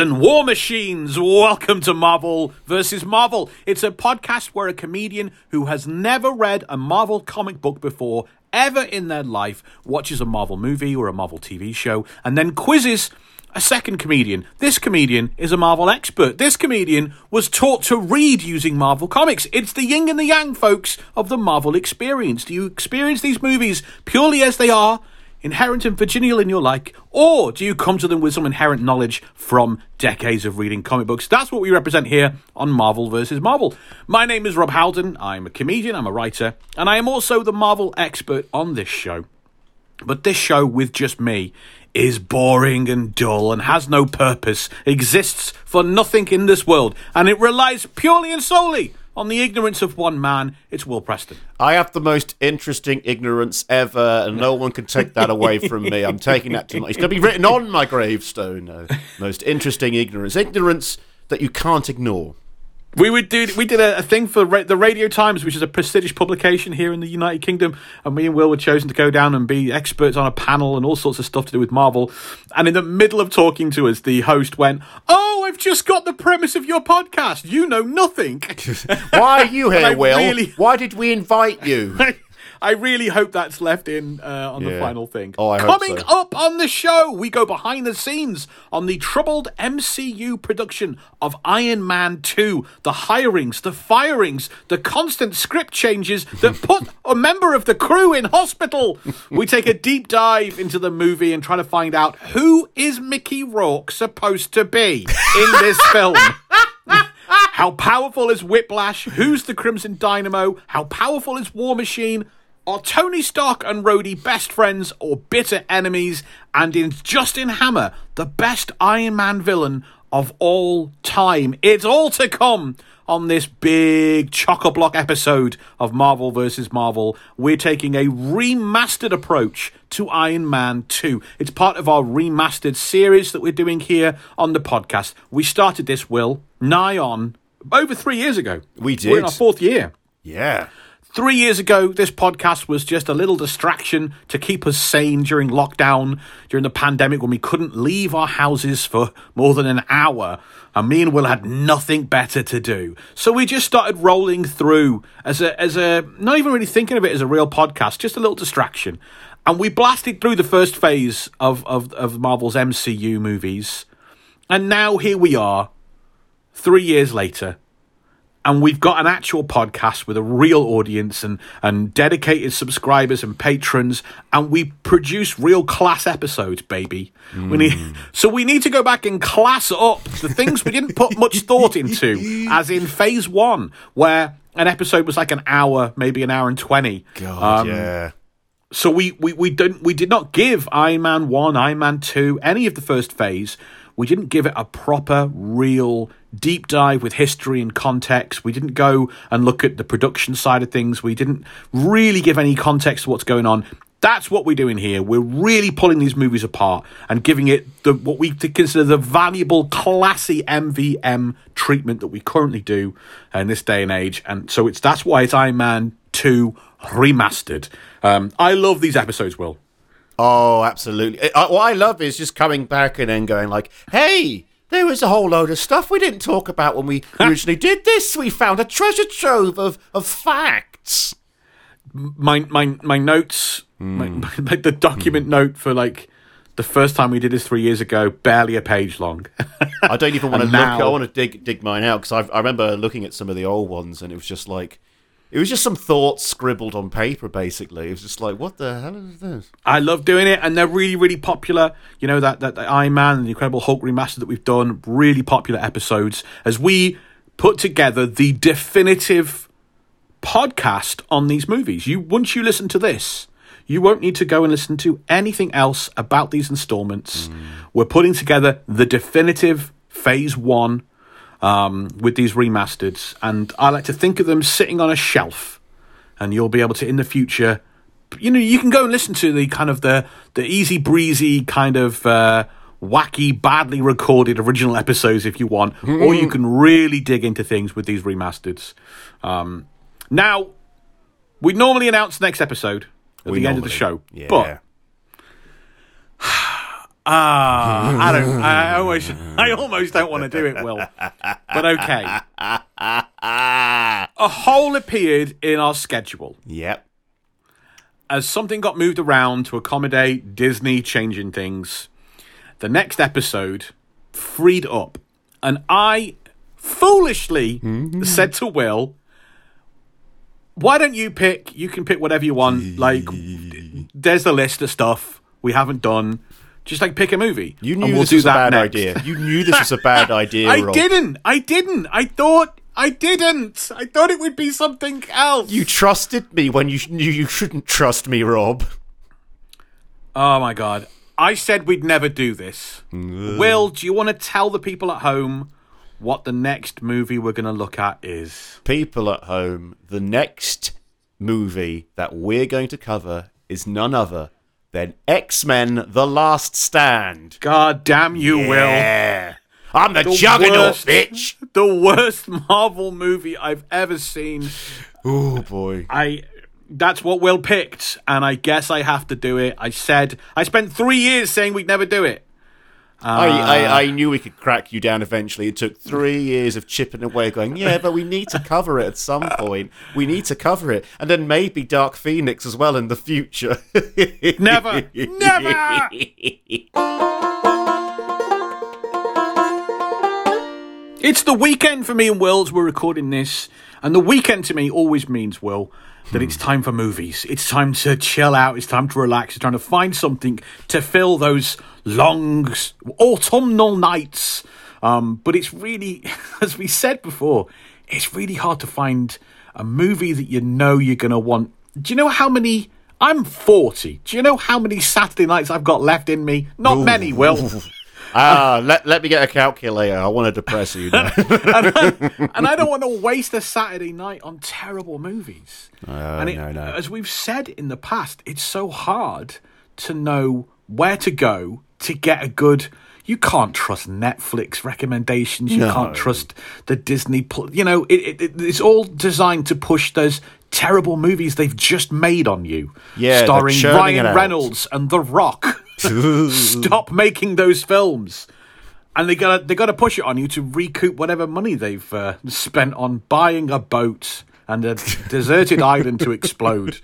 and war machines. Welcome to Marvel versus Marvel. It's a podcast where a comedian who has never read a Marvel comic book before, ever in their life, watches a Marvel movie or a Marvel TV show and then quizzes a second comedian. This comedian is a Marvel expert. This comedian was taught to read using Marvel comics. It's the yin and the yang, folks, of the Marvel experience. Do you experience these movies purely as they are? Inherent and virginal in your like, or do you come to them with some inherent knowledge from decades of reading comic books? That's what we represent here on Marvel vs. Marvel. My name is Rob Halden. I'm a comedian, I'm a writer, and I am also the Marvel expert on this show. But this show with just me is boring and dull and has no purpose, exists for nothing in this world, and it relies purely and solely on the ignorance of one man. It's Will Preston. I have the most interesting ignorance ever, and no one can take that away from me. I'm taking that to my. It's going to be written on my gravestone. Uh, most interesting ignorance, ignorance that you can't ignore. We would do. We did a, a thing for ra- the Radio Times, which is a prestigious publication here in the United Kingdom, and me and Will were chosen to go down and be experts on a panel and all sorts of stuff to do with Marvel. And in the middle of talking to us, the host went, "Oh, I've just got the premise of your podcast. You know nothing." Why are you here, Will? really- Why did we invite you? I really hope that's left in uh, on the final thing. Oh, I Coming so. up on the show, we go behind the scenes on the troubled MCU production of Iron Man 2. The hirings, the firings, the constant script changes that put a member of the crew in hospital. We take a deep dive into the movie and try to find out who is Mickey Rourke supposed to be in this film. How powerful is Whiplash? Who's the Crimson Dynamo? How powerful is War Machine? Are Tony Stark and Rhodey best friends or bitter enemies? And is Justin Hammer the best Iron Man villain of all time? It's all to come on this big chock-a-block episode of Marvel vs. Marvel. We're taking a remastered approach to Iron Man 2. It's part of our remastered series that we're doing here on the podcast. We started this, Will, nigh on over three years ago. We did. We're in our fourth year. yeah. Three years ago, this podcast was just a little distraction to keep us sane during lockdown, during the pandemic when we couldn't leave our houses for more than an hour. And me and Will had nothing better to do. So we just started rolling through as a, as a, not even really thinking of it as a real podcast, just a little distraction. And we blasted through the first phase of, of, of Marvel's MCU movies. And now here we are, three years later and we've got an actual podcast with a real audience and, and dedicated subscribers and patrons and we produce real class episodes baby we need so we need to go back and class up the things we didn't put much thought into as in phase one where an episode was like an hour maybe an hour and 20 God, Um, yeah. so we, we, we didn't we did not give Iron Man one, Iron Man two, any of the first phase. We didn't give it a proper, real deep dive with history and context. We didn't go and look at the production side of things. We didn't really give any context to what's going on. That's what we're doing here. We're really pulling these movies apart and giving it the what we consider the valuable, classy MVM treatment that we currently do in this day and age. And so it's that's why it's Iron Man two remastered. Um, I love these episodes, Will. Oh, absolutely. I, what I love is just coming back and then going like, "Hey, there was a whole load of stuff we didn't talk about when we originally did this. We found a treasure trove of of facts." My my my notes, my, hmm. like the document hmm. note for like the first time we did this three years ago, barely a page long. I don't even want to And look. now- I want to dig dig mine out because I remember looking at some of the old ones and it was just like, it was just some thoughts scribbled on paper. Basically, it was just like, what the hell is this? I love doing it, and they're really, really popular. You know that that, that Iron Man and the Incredible Hulk remaster that we've done, really popular episodes. As we put together the definitive podcast on these movies, you once you listen to this, you won't need to go and listen to anything else about these installments. Mm. We're putting together the definitive Phase One um, with these remasters, and I like to think of them sitting on a shelf. And you'll be able to in the future you know you can go and listen to the kind of the the easy breezy kind of uh wacky badly recorded original episodes if you want. Or you can really dig into things with these remasters. Um now We normally announce the next episode at We the end of the show, Yeah. but ah, I don't. I almost, I almost don't want to do it, Will. But okay. A hole appeared in our schedule Yep. as something got moved around to accommodate Disney changing things. The next episode freed up, and I foolishly said to Will, "Why don't you pick? You can pick whatever you want. Like, there's the list of stuff we haven't done. Just like pick a movie. You knew we'll this was a bad next." idea. You knew this was a bad idea, I Rob. didn't. I didn't. I thought I didn't. I thought it would be something else. You trusted me when you knew you shouldn't trust me, Rob. Oh my god. I said we'd never do this. Mm. Will, do you want to tell the people at home what the next movie we're going to look at is? People at home, the next movie that we're going to cover is none other than X Men The Last Stand. God damn you, Will. Yeah. I'm the, The juggernaut, worst- bitch. The worst Marvel movie I've ever seen. Oh, boy. I that's what Will picked and I guess I have to do it. I said I spent 3 years saying we'd never do it. I, I, uh, I knew we could crack you down eventually. It took three years of chipping away, going, yeah, but we need to cover it at some point. We need to cover it. And then maybe Dark Phoenix as well in the future. Never. never. It's the weekend for me and Will as we're recording this. And the weekend to me always means, Will, that it's time for movies. It's time to chill out. It's time to relax. It's time to find something to fill those long autumnal nights. Um, but it's really, as we said before, it's really hard to find a movie that you know you're going to want. Do you know how many? I'm 40. Do you know how many Saturday nights I've got left in me? Not many, Will. ah, let, let me get a calculator. I want to depress you now. and I don't want to waste a Saturday night on terrible movies. and it, no, no. as we've said in the past, it's so hard to know where to go to get a good. You can't trust Netflix recommendations. You No. can't trust the Disney. Pl- you know, it, it, it, it's all designed to push those terrible movies they've just made on you. Yeah, starring Ryan. Reynolds and The Rock. Stop making those films and they gotta they gotta push it on you to recoup whatever money they've uh, spent on buying a boat and a deserted island to explode.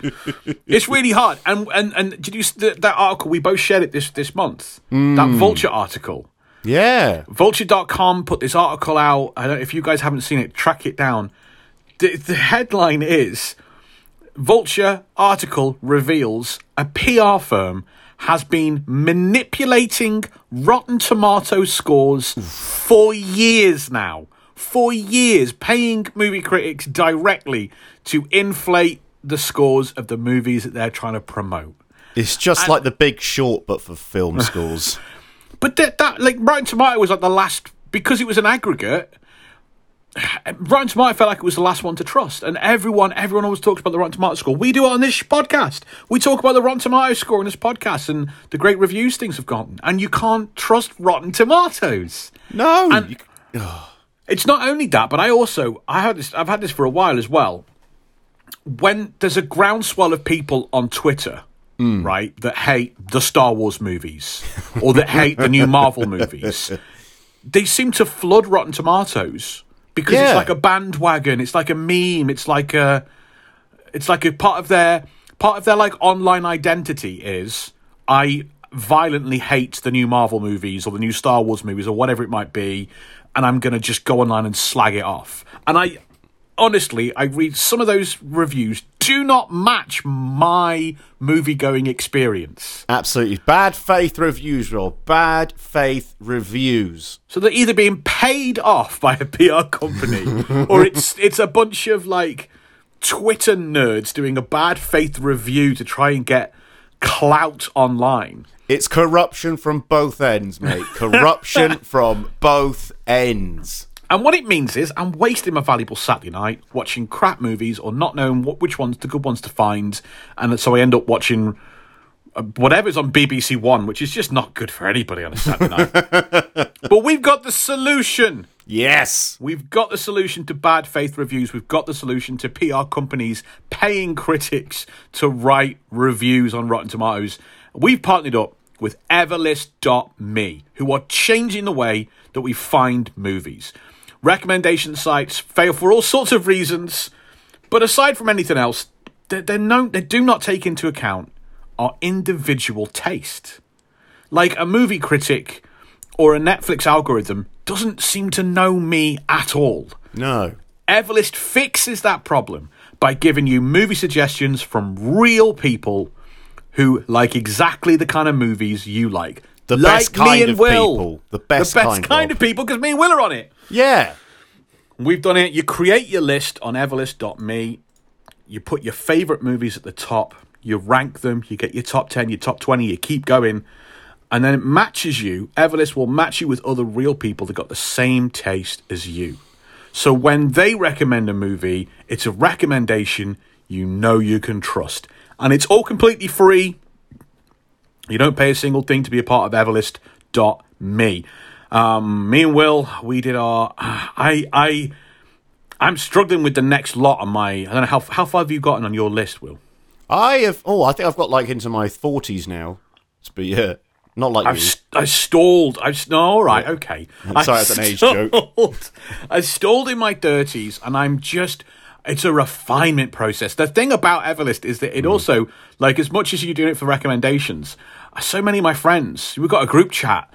It's really hard. And and and did you that, that article we both shared it this this month? That Vulture article. yeah. Vulture.com put this article out. I don't if you guys haven't seen it, track it down. The, the headline is Vulture article reveals a PR firm has been manipulating Rotten Tomato scores for years now. For years, paying movie critics directly to inflate the scores of the movies that they're trying to promote. It's just like the big short, but for film scores. But that, that like Rotten Tomato was like the last because it was an aggregate. Rotten Tomato felt like it was the last one to trust, and everyone, everyone always talks about the Rotten Tomato score. We do it on this podcast. We talk about the Rotten Tomato score on this podcast and the great reviews things have gotten. And you can't trust Rotten Tomatoes. No. And- you- It's not only that, but I also I had this. I've had this for a while as well. When there's a groundswell of people on Twitter, hmm. right, that hate the Star Wars movies or that hate the new Marvel movies, they seem to flood Rotten Tomatoes because Yeah. it's like a bandwagon. It's like a meme. It's like a, it's like a part of their part of their like online identity is I violently hate the new Marvel movies or the new Star Wars movies or whatever it might be, and I'm gonna just go online and slag it off. And I honestly, I read some of those reviews do not match my movie going experience. Absolutely. Bad faith reviews, Rob. Bad faith reviews. So they're either being paid off by a PR company or it's it's a bunch of like Twitter nerds doing a bad faith review to try and get clout online. It's corruption from both ends, mate. Corruption from both ends. And what it means is I'm wasting my valuable Saturday night watching crap movies or not knowing what, which ones the good ones to find, and so I end up watching uh, whatever's on BBC One, which is just not good for anybody on a Saturday night. but we've got the solution. Yes. We've got the solution to bad faith reviews. We've got the solution to PR companies paying critics to write reviews on Rotten Tomatoes. We've partnered up with Everlist.me, who are changing the way that we find movies. Recommendation sites fail for all sorts of reasons, but aside from anything else, they, they're no, they do not take into account our individual taste. Like a movie critic or a Netflix algorithm doesn't seem to know me at all. No. Everlist fixes that problem by giving you movie suggestions from real people who like exactly the kind of movies you like. The like best kind of Will. people. The best the best kind kind of. of people because me and Will are on it. Yeah. We've done it. You create your list on everlist.me. You put your favorite movies at the top. You rank them. You get your top 10, your top 20. You keep going. And then it matches you. Everlist will match you with other real people that got the same taste as you. So when they recommend a movie, it's a recommendation you know you can trust. And it's all completely free. You don't pay a single thing to be a part of Everlist.me. Um, me and Will, we did our. I I I'm struggling with the next lot on my. I don't know how how far have you gotten on your list, Will? I have. Oh, I think I've got like into my forties now. But yeah, not like I've you. st- I stalled. St- no, all right, okay. Sorry, I that's an age joke. I stalled in my thirties, and I'm just. It's a refinement process. The thing about Everlist is that it Hmm. also, like, as much as you're doing it for recommendations, so many of my friends, we've got a group chat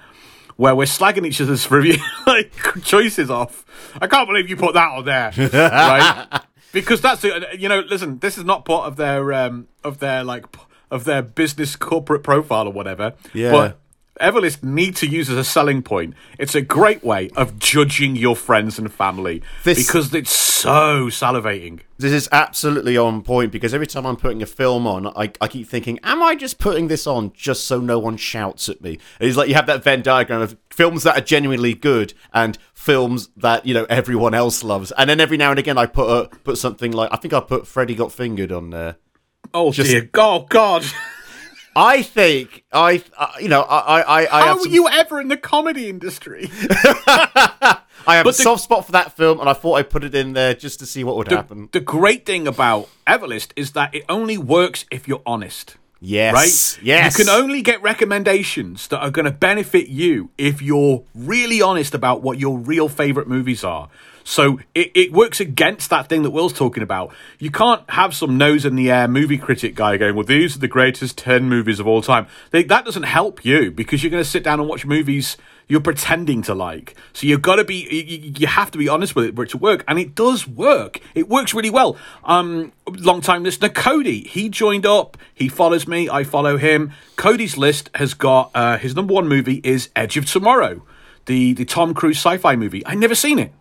where we're slagging each other's review like choices off. I can't believe you put that on there, right? Because that's you know, listen, this is not part of their um of their like of their business corporate profile or whatever. Yeah. But Everlist need to use as a selling point. It's a great way of judging your friends and family This- because it's so salivating. This is absolutely on point because every time I'm putting a film on, I, I keep thinking, am I just putting this on just so no one shouts at me? It's like you have that Venn diagram of films that are genuinely good and films that you know everyone else loves, and then every now and again I put a, put something like I think I put Freddy Got Fingered on there. Oh Just- dear, oh God! I think I, uh, you know, I, I, I, I How have were some- you ever in the comedy industry? I have a the- soft spot for that film, and I thought I'd put it in there just to see what would happen. The great thing about Everlist is that it only works if you're honest. Yes, right? yes. You can only get recommendations that are going to benefit you if you're really honest about what your real favorite movies are. So it, it works against that thing that Will's talking about. You can't have some nose in the air movie critic guy going, well, these are the greatest 10 movies of all time. They, that doesn't help you because you're going to sit down and watch movies you're pretending to like. So you've got to be, you, you have to be honest with it for it to work. And it does work. It works really well. Um, long time listener Cody, he joined up. He follows me. I follow him. Cody's list has got, uh, his number one movie is Edge of Tomorrow, the, the Tom Cruise sci-fi movie. I've never seen it.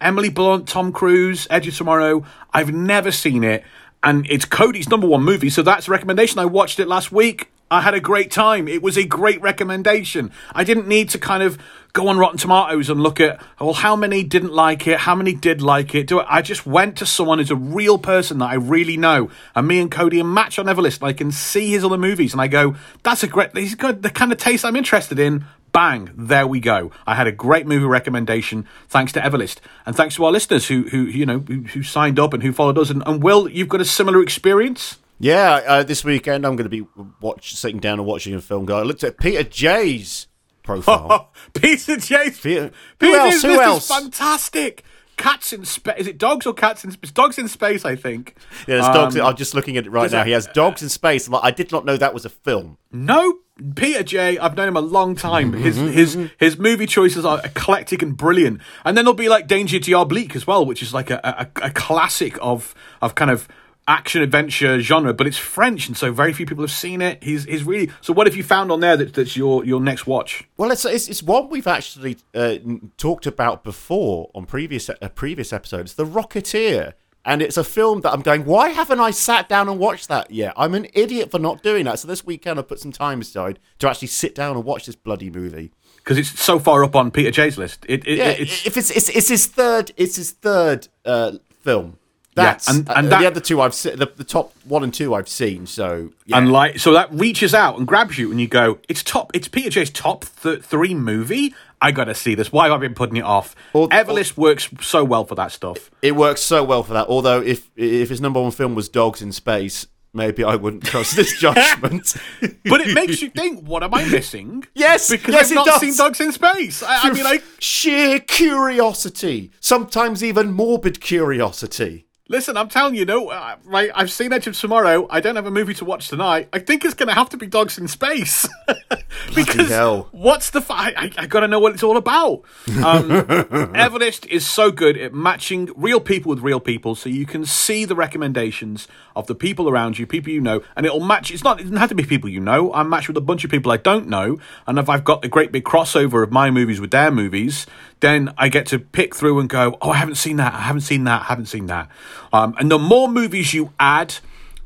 Emily Blunt, Tom Cruise, Edge of Tomorrow. I've never seen it. And it's Cody's number one movie, so that's a recommendation. I watched it last week. I had a great time. It was a great recommendation. I didn't need to kind of go on Rotten Tomatoes and look at, well, how many didn't like it, how many did like it. Do it. I just went to someone who's a real person that I really know, and me and Cody are match on Everlist. And I can see his other movies, and I go, that's a great. He's got the kind of taste I'm interested in. Bang! There we go. I had a great movie recommendation thanks to Everlist, and thanks to our listeners who, who you know, who, who signed up and who followed us. And, and Will, you've got a similar experience. Yeah, uh, this weekend I'm going to be watch sitting down and watching a film. Guy, I looked at Peter J's profile. Peter Chase. Peter- who Peter's else? Who else? Is fantastic. Cats in space. Is it dogs or cats in space? Dogs in space, I think. yeah, there's dogs. Um, I'm just looking at it right now. that- he has dogs in space. I did not know that was a film. No, Peter J. I've known him a long time. His his his movie choices are eclectic and brilliant. And then there'll be like Danger Diabolik as well, which is like a, a, a classic of of kind of action adventure genre, but it's French, and so very few people have seen it. He's he's really. So what have you found on there that, that's your your next watch? Well, it's it's, it's one we've actually uh, talked about before on previous uh, previous episodes, The Rocketeer, and it's a film that I'm going. Why haven't I sat down and watched that yet? I'm an idiot for not doing that. So this weekend I put some time aside to actually sit down and watch this bloody movie. Because it's so far up on Peter Jay's list. It, it Yeah, it's if it's, it's it's his third it's his third uh, film. Yeah, That's and- and uh, that- the other two I've seen. The, the top one and two I've seen. So yeah. And like, so that reaches out and grabs you, and you go, "It's top. It's Peter J's top th- three movie." I gotta see this. Why have I been putting it off? Or- Everlist works so well for that stuff. It works so well for that. Although if if his number one film was Dogs in Space, maybe I wouldn't trust this judgment. But it makes you think, what am I missing? Yes, Because yes, I've not does. seen Dogs in Space. I, I mean, like, sheer curiosity, sometimes even morbid curiosity. Listen, I'm telling you, no, uh, right, I've seen Edge of Tomorrow. I don't have a movie to watch tonight. I think it's going to have to be Dogs in Space. because hell. what's the... Fi- I, I got to know what it's all about. Um, Everlist is so good at matching real people with real people so you can see the recommendations of the people around you, people you know, and it'll match. It's not, it doesn't have to be people you know. I'm matched with a bunch of people I don't know. And if I've got the great big crossover of my movies with their movies, then I get to pick through and go, oh, I haven't seen that, I haven't seen that, I haven't seen that. Um, and the more movies you add,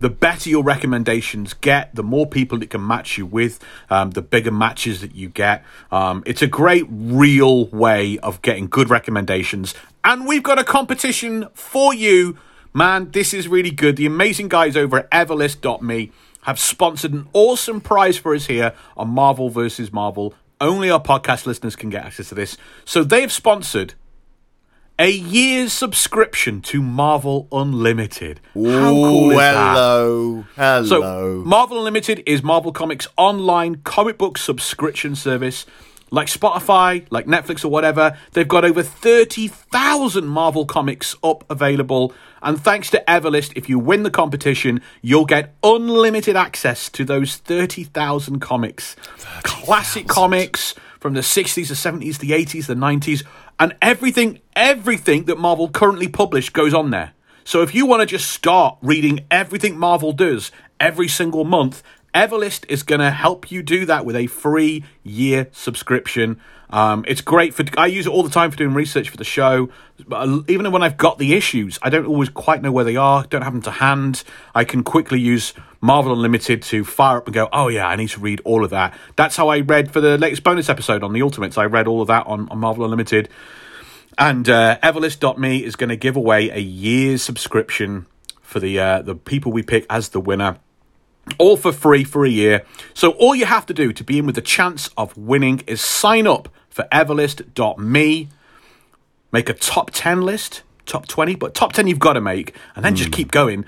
the better your recommendations get, the more people it can match you with, um, the bigger matches that you get. Um, it's a great, real way of getting good recommendations. And we've got a competition for you. Man, this is really good. The amazing guys over at everlist.me have sponsored an awesome prize for us here on Marvel versus Marvel. Only our podcast listeners can get access to this. So they've sponsored a year's subscription to Marvel Unlimited. How cool is that? hello, hello. So, Marvel Unlimited is Marvel Comics' online comic book subscription service. Like Spotify, like Netflix, or whatever, they've got over 30,000 Marvel comics up available. And thanks to Everlist, if you win the competition, you'll get unlimited access to those 30,000 comics. Classic comics from the 60s, the 70s, the 80s, the 90s, and everything, everything that Marvel currently publish goes on there. So if you want to just start reading everything Marvel does every single month, Everlist is going to help you do that with a free year subscription. Um, it's great for I use it all the time for doing research for the show. Uh, Even when I've got the issues, I don't always quite know where they are. Don't have them to hand. I can quickly use Marvel Unlimited to fire up and go, oh yeah, I need to read all of that. That's how I read for the latest bonus episode on the Ultimates. I read all of that on, on Marvel Unlimited. And uh, Everlist.me is going to give away a year's subscription for the uh, the people we pick as the winner. All for free for a year. So all you have to do to be in with a chance of winning is sign up for Everlist.me, make a top 10 list, top 20, but top 10 you've got to make, and then just keep going.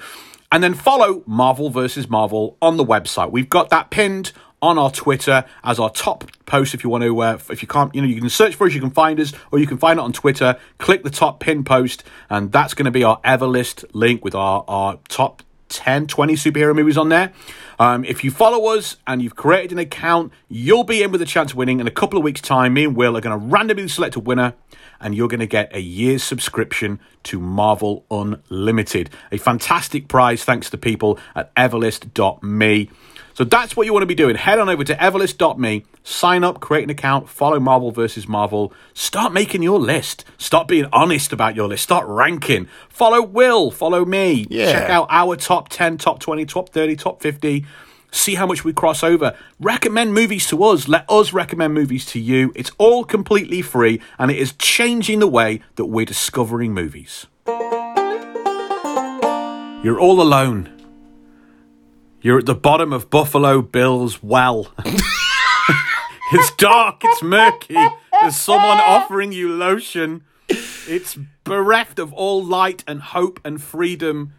And then follow Marvel versus Marvel on the website. We've got that pinned on our Twitter as our top post. If you want to, uh, if you can't, you know, you can search for us, you can find us, or you can find it on Twitter. Click the top pin post, and that's going to be our Everlist link with our, our top 10, 20 superhero movies on there. Um, if you follow us and you've created an account, you'll be in with a chance of winning. In a couple of weeks' time, me and Will are going to randomly select a winner, and you're going to get a year's subscription to Marvel Unlimited. A fantastic prize thanks to people at everlist.me. So that's what you want to be doing. Head on over to everlist.me, sign up, create an account, follow Marvel versus Marvel, start making your list. Start being honest about your list. Start ranking. Follow Will, follow me. Yeah. Check out our top 10, top 20, top 30, top 50. See how much we cross over. Recommend movies to us. Let us recommend movies to you. It's all completely free and it is changing the way that we're discovering movies. You're all alone. You're at the bottom of Buffalo Bill's well. it's dark, it's murky. There's someone offering you lotion. It's bereft of all light and hope and freedom.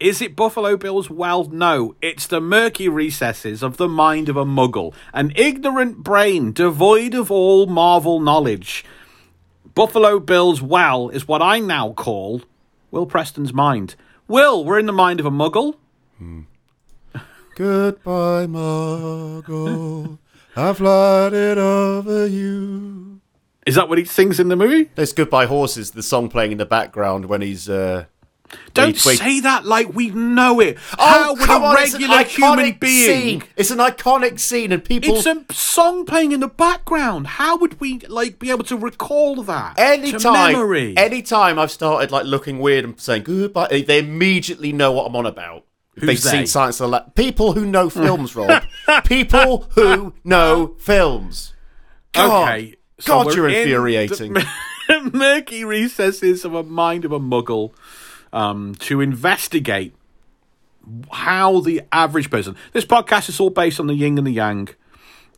Is it Buffalo Bill's well? No, it's the murky recesses of the mind of a muggle, an ignorant brain devoid of all Marvel knowledge. Buffalo Bill's well is what I now call Will Preston's mind. Will, we're in the mind of a muggle. Goodbye, Muggle. I've lighted over you. Is that what he sings in the movie? There's Goodbye Horses, the song playing in the background when he's. Uh, Don't Wait, say that like we know it. Oh, How would a Oh, it's an regular human being? Scene. It's an iconic scene, and people. It's a song playing in the background. How would we like be able to recall that? Anytime, memory. anytime I've started like looking weird and saying goodbye, they immediately know what I'm on about. Who's They've they? seen Silence of the La- People who know films, Rob. people who know films. God, okay, so God, you're in infuriating. the murky recesses of a mind of a muggle um, to investigate how the average person. This podcast is all based on the yin and the yang.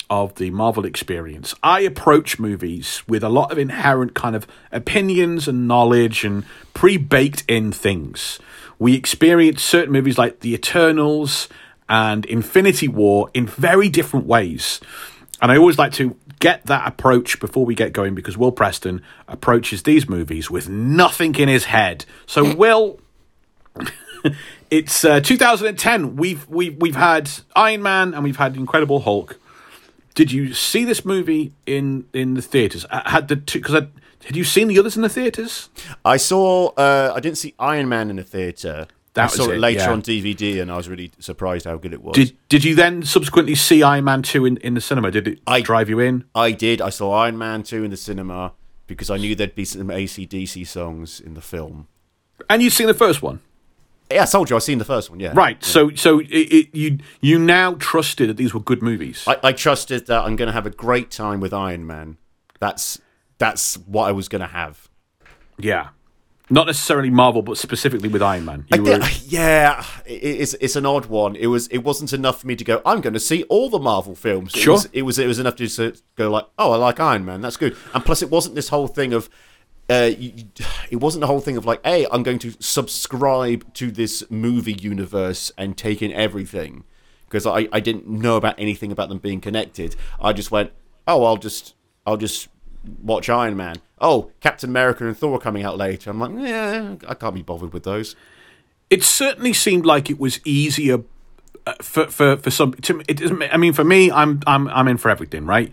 of the Marvel experience, I approach movies with a lot of inherent kind of opinions and knowledge and pre baked in things. We experience certain movies like The Eternals and Infinity War in very different ways. And I always like to get that approach before we get going because Will Preston approaches these movies with nothing in his head. So, Will, it's uh, 2010. We've we've we've had Iron Man and we've had Incredible Hulk. Did you see this movie in in the theaters? Uh, Had the because had you seen the others in the theaters? I saw. Uh, I didn't see Iron Man in the theater. That I was saw it, it, later yeah. on DVD, and I was really surprised how good it was. Did did you then subsequently see Iron Man two in, in the cinema? Did it I- drive you in? I did. I saw Iron Man two in the cinema because I knew there'd be some ACDC songs in the film. And you'd seen the first one, Yeah, I told you I've seen the first one. Yeah, right? So so it, it, you you now trusted that these were good movies. I, I trusted that I'm going to have a great time with Iron Man. That's that's what I was going to have. yeah, not necessarily Marvel, but specifically with Iron Man. I were, yeah, it's it's an odd one. It was it wasn't enough for me to go. I'm going to see all the Marvel films. It Sure. was, it was it was enough to just go like, oh, I like Iron Man. That's good. And plus, it wasn't this whole thing of. Uh, you- it wasn't the whole thing of like, hey, I'm going to subscribe to this movie universe and take in everything because I, I didn't know about anything about them being connected. I just went, oh, I'll just I'll just watch Iron Man. Oh, Captain America and Thor are coming out later. I'm like, yeah, I can't be bothered with those. it certainly seemed like it was easier uh, for for for some. To, it. I mean, for me, I'm I'm I'm in for everything, right?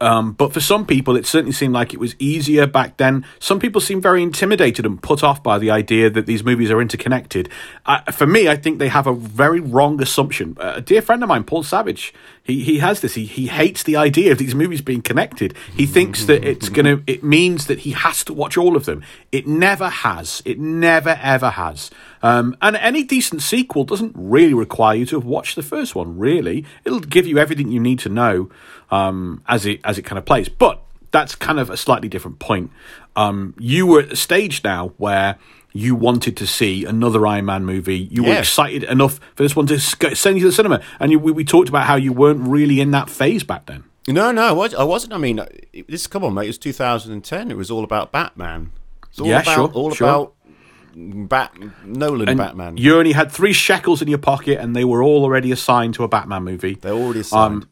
Um, but for some people, it certainly seemed like it was easier back then. Some people seem very intimidated and put off by the idea that these movies are interconnected. Uh, for me, I think they have a very wrong assumption. Uh, a dear friend of mine, Paul Savage, he, he has this. He, he hates the idea of these movies being connected. He thinks that it's gonna. It means that he has to watch all of them. It never has. It never ever has. Um, and any decent sequel doesn't really require you to have watched the first one. Really, it'll give you everything you need to know um, as it as it kind of plays. But that's kind of a slightly different point. Um, you were at the stage now where you wanted to see another Iron Man movie. You were excited enough for this one to send you to the cinema, and you, we, we talked about how you weren't really in that phase back then. No, no, I was- I wasn't. I mean, this come on, mate. It was 2010. It was all about Batman. It's all Yeah, about, sure, all sure. about Bat Nolan And Batman. You only had three shekels in your pocket, and they were all already assigned to a Batman movie. They're already signed.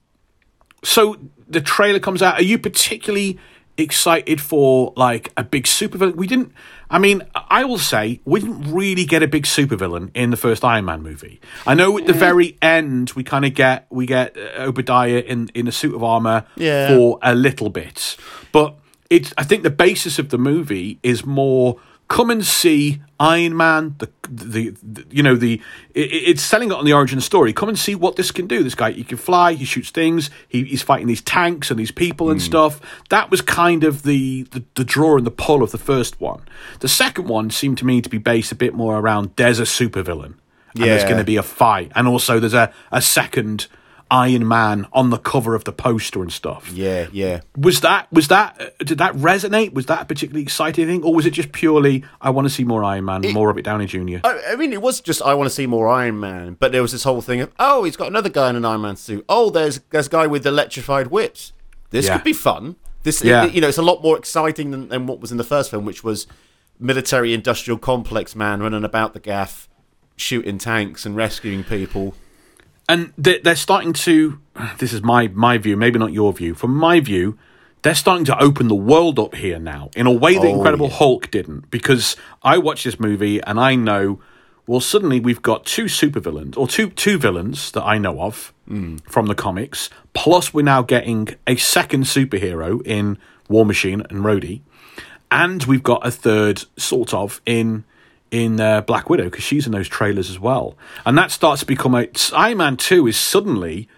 So the trailer comes out. Are you particularly excited for like a big supervillain? We didn't. I mean, I will say we didn't really get a big supervillain in the first Iron Man movie. I know at the very end we kind of get we get uh, Obadiah in in a suit of armor Yeah. for a little bit, but it's. I think the basis of the movie is more. Come and see Iron Man. The, the, the you know the it, it's selling it on the origin story. Come and see what this can do. This guy he can fly. He shoots things. He, he's fighting these tanks and these people and hmm. stuff. That was kind of the, the the draw and the pull of the first one. The second one seemed to me to be based a bit more around there's a supervillain and there's going to be a fight, and also there's a a second Iron Man on the cover of the poster and stuff yeah, yeah. was that was that uh, did that resonate was that a particularly exciting thing or was it just purely i want to see more iron man more of it downey jr I, I mean, it was just I want to see more Iron Man, but there was this whole thing of oh, he's got another guy in an Iron Man suit. Oh, there's there's a guy with electrified whips. This Yeah. could be fun. This, Yeah. you know, it's a lot more exciting than, than what was in the first film, which was military industrial complex man running about the gaff, shooting tanks and rescuing people. And they- they're starting to this is my my view maybe not your view. From my view they're starting to open the world up here now in a way that Oh, incredible yeah. hulk didn't. Because i watched this movie and i know well suddenly we've got two supervillains or two two villains that i know of hmm. from the comics. Plus we're now getting a second superhero in war machine and rhodey. And we've got a third sort of in in uh, Black Widow because she's in those trailers as well, and that starts to become a Iron Man Two is suddenly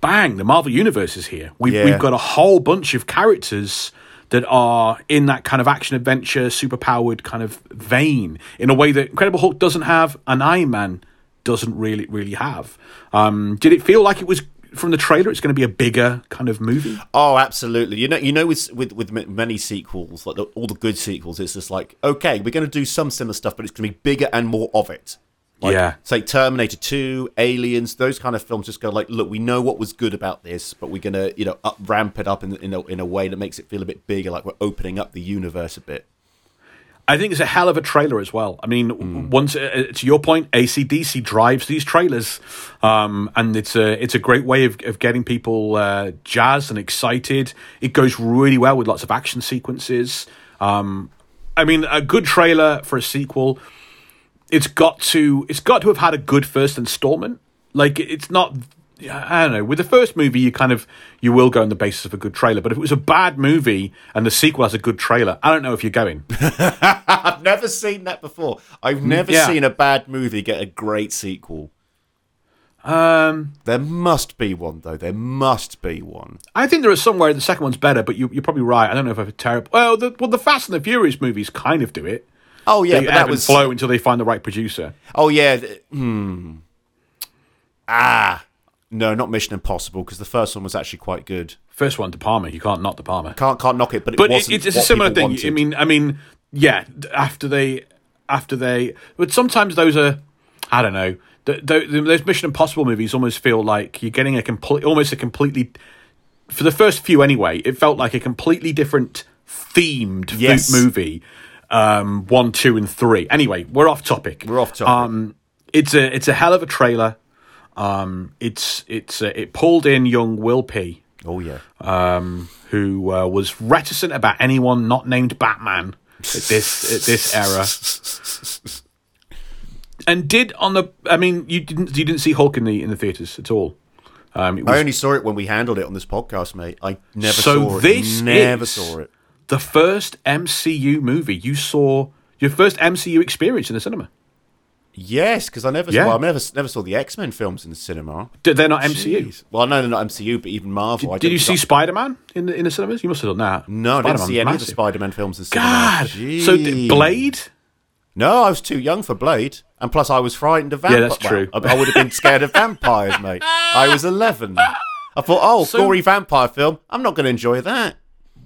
bang the Marvel universe is here. We've Yeah. we've got a whole bunch of characters that are in that kind of action adventure super powered kind of vein in a way that Incredible Hulk doesn't have and Iron Man doesn't really really have. Um, did it feel like it was from the trailer? It's going to be a bigger kind of movie. Oh, absolutely. You know, you know, with with with many sequels, like the, all the good sequels, it's just like okay, we're going to do some similar stuff, but it's going to be bigger and more of it. Like, Yeah. say Terminator 2, Aliens, those kind of films just go like, look, we know what was good about this, but we're gonna, you know, up, ramp it up in in a, in a way that makes it feel a bit bigger, like we're opening up the universe a bit. I think it's a hell of a trailer as well. I mean, once uh, to your point, ACDC drives these trailers, um, and it's a it's a great way of, of getting people uh, jazzed and excited. It goes really well with lots of action sequences. Um, I mean, a good trailer for a sequel. It's got to it's got to have had a good first installment. Like it's not. I don't know. With the first movie, you kind of you will go on the basis of a good trailer. But if it was a bad movie and the sequel has a good trailer, I don't know if you're going. I've never seen that before. I've never yeah. seen a bad movie get a great sequel. Um, There must be one, though. There must be one. I think there is somewhere the second one's better, but you, you're probably right. I don't know if I've a terrible. Well, the, well, the Fast and the Furious movies kind of do it. Oh yeah, they but that was. flow until they find the right producer. Oh yeah. Hmm. Ah. No, not Mission Impossible because the first one was actually quite good. First one, De Palma. You can't knock De Palma. Can't can't knock it, but it but it, it's, a similar thing. I mean, I mean, yeah. After they, after they, but sometimes those are, I don't know. th th those Mission Impossible movies almost feel like you're getting a complete, almost a completely. For the first few, anyway, it felt like a completely different themed Yes. movie. Um, one, two, and three. Anyway, we're off topic. We're off topic. Um, it's a it's a hell of a trailer. Um, it's it's uh, it pulled in young Will P oh yeah. um, who uh, was reticent about anyone not named Batman at this at this era, and did on the. I mean, you didn't you didn't see Hulk in the in the theaters at all. Um, it was I only saw it when we handled it on this podcast, mate. I never So saw it. So this never is- saw it. the first MCU movie you saw. Your first MCU experience in the cinema. Yes, because I never Yeah. saw. Well, I never never saw the X Men films in the cinema. Did they're not MCU? Jeez. Well, I know they're not MCU, but even Marvel. I Did you see Spider Man in the in the cinemas? You must have done that. No, I didn't see any of the. Spider Man films in cinema. God, so Blade. No, I was too young for Blade, and plus I was frightened of vampires. that's true. I, I would have been scared of vampires, mate. I was eleven. I thought, oh, So- gory vampire film. I'm not going to enjoy that.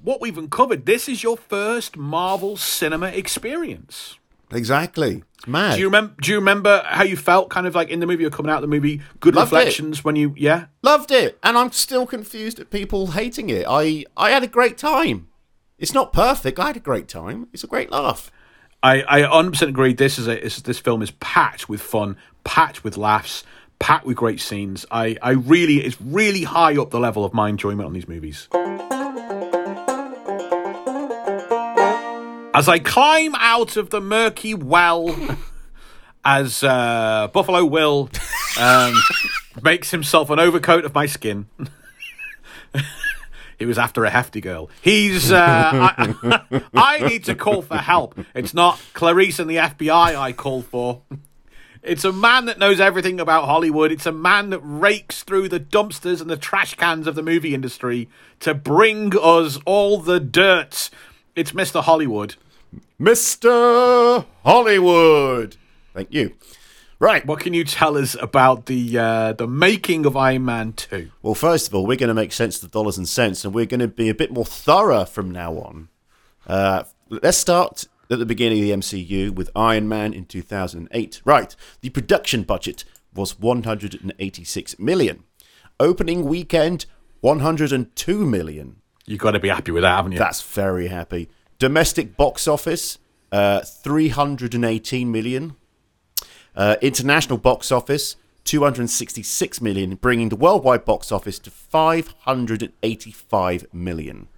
What we've uncovered. This is your first Marvel cinema experience. Exactly. Mad. Do you remember? Do you remember how you felt, kind of like in the movie or coming out of the movie? Good Loved it. reflections when you, yeah. Loved it, and I'm still confused at people hating it. I I had a great time. It's not perfect. I had a great time. It's a great laugh. I I 100 percent agree. This is a is, this film is packed with fun, packed with laughs, packed with great scenes. I I really it's really high up the level of my enjoyment on these movies. As I climb out of the murky well, as uh, Buffalo Will um, makes himself an overcoat of my skin. He was after a hefty girl. He's. Uh, I, I need to call for help. It's not Clarice and the FBI I call for. It's a man that knows everything about Hollywood. It's a man that rakes through the dumpsters and the trash cans of the movie industry to bring us all the dirt. It's Mr. Hollywood. Mr. Hollywood. Thank you. Right. What can you tell us about the uh, the making of Iron Man 2? Well, first of all, we're going to make sense of the dollars and cents, and we're going to be a bit more thorough from now on. Uh, let's start at the beginning of the MCU with Iron Man in 2008. Right. The production budget was 186 million. Opening weekend, 102 million. You've got to be happy with that, haven't you? That's very happy. Domestic box office, uh, 318 million. Uh, international box office, 266 million, bringing the worldwide box office to 585 million.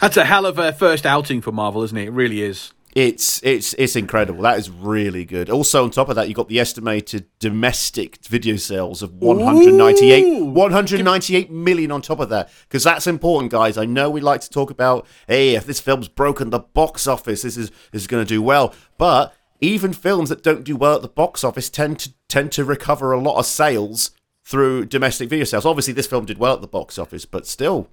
That's a hell of a first outing for Marvel, isn't it? It really is. It's it's it's incredible. That is really good. Also, on top of that, you got the estimated domestic video sales of 198 Ooh. 198 million on top of that. Because that's important, guys. I know we like to talk about, hey, if this film's broken the box office, this is this is going to do well. But even films that don't do well at the box office tend to tend to recover a lot of sales through domestic video sales. Obviously, this film did well at the box office, but still,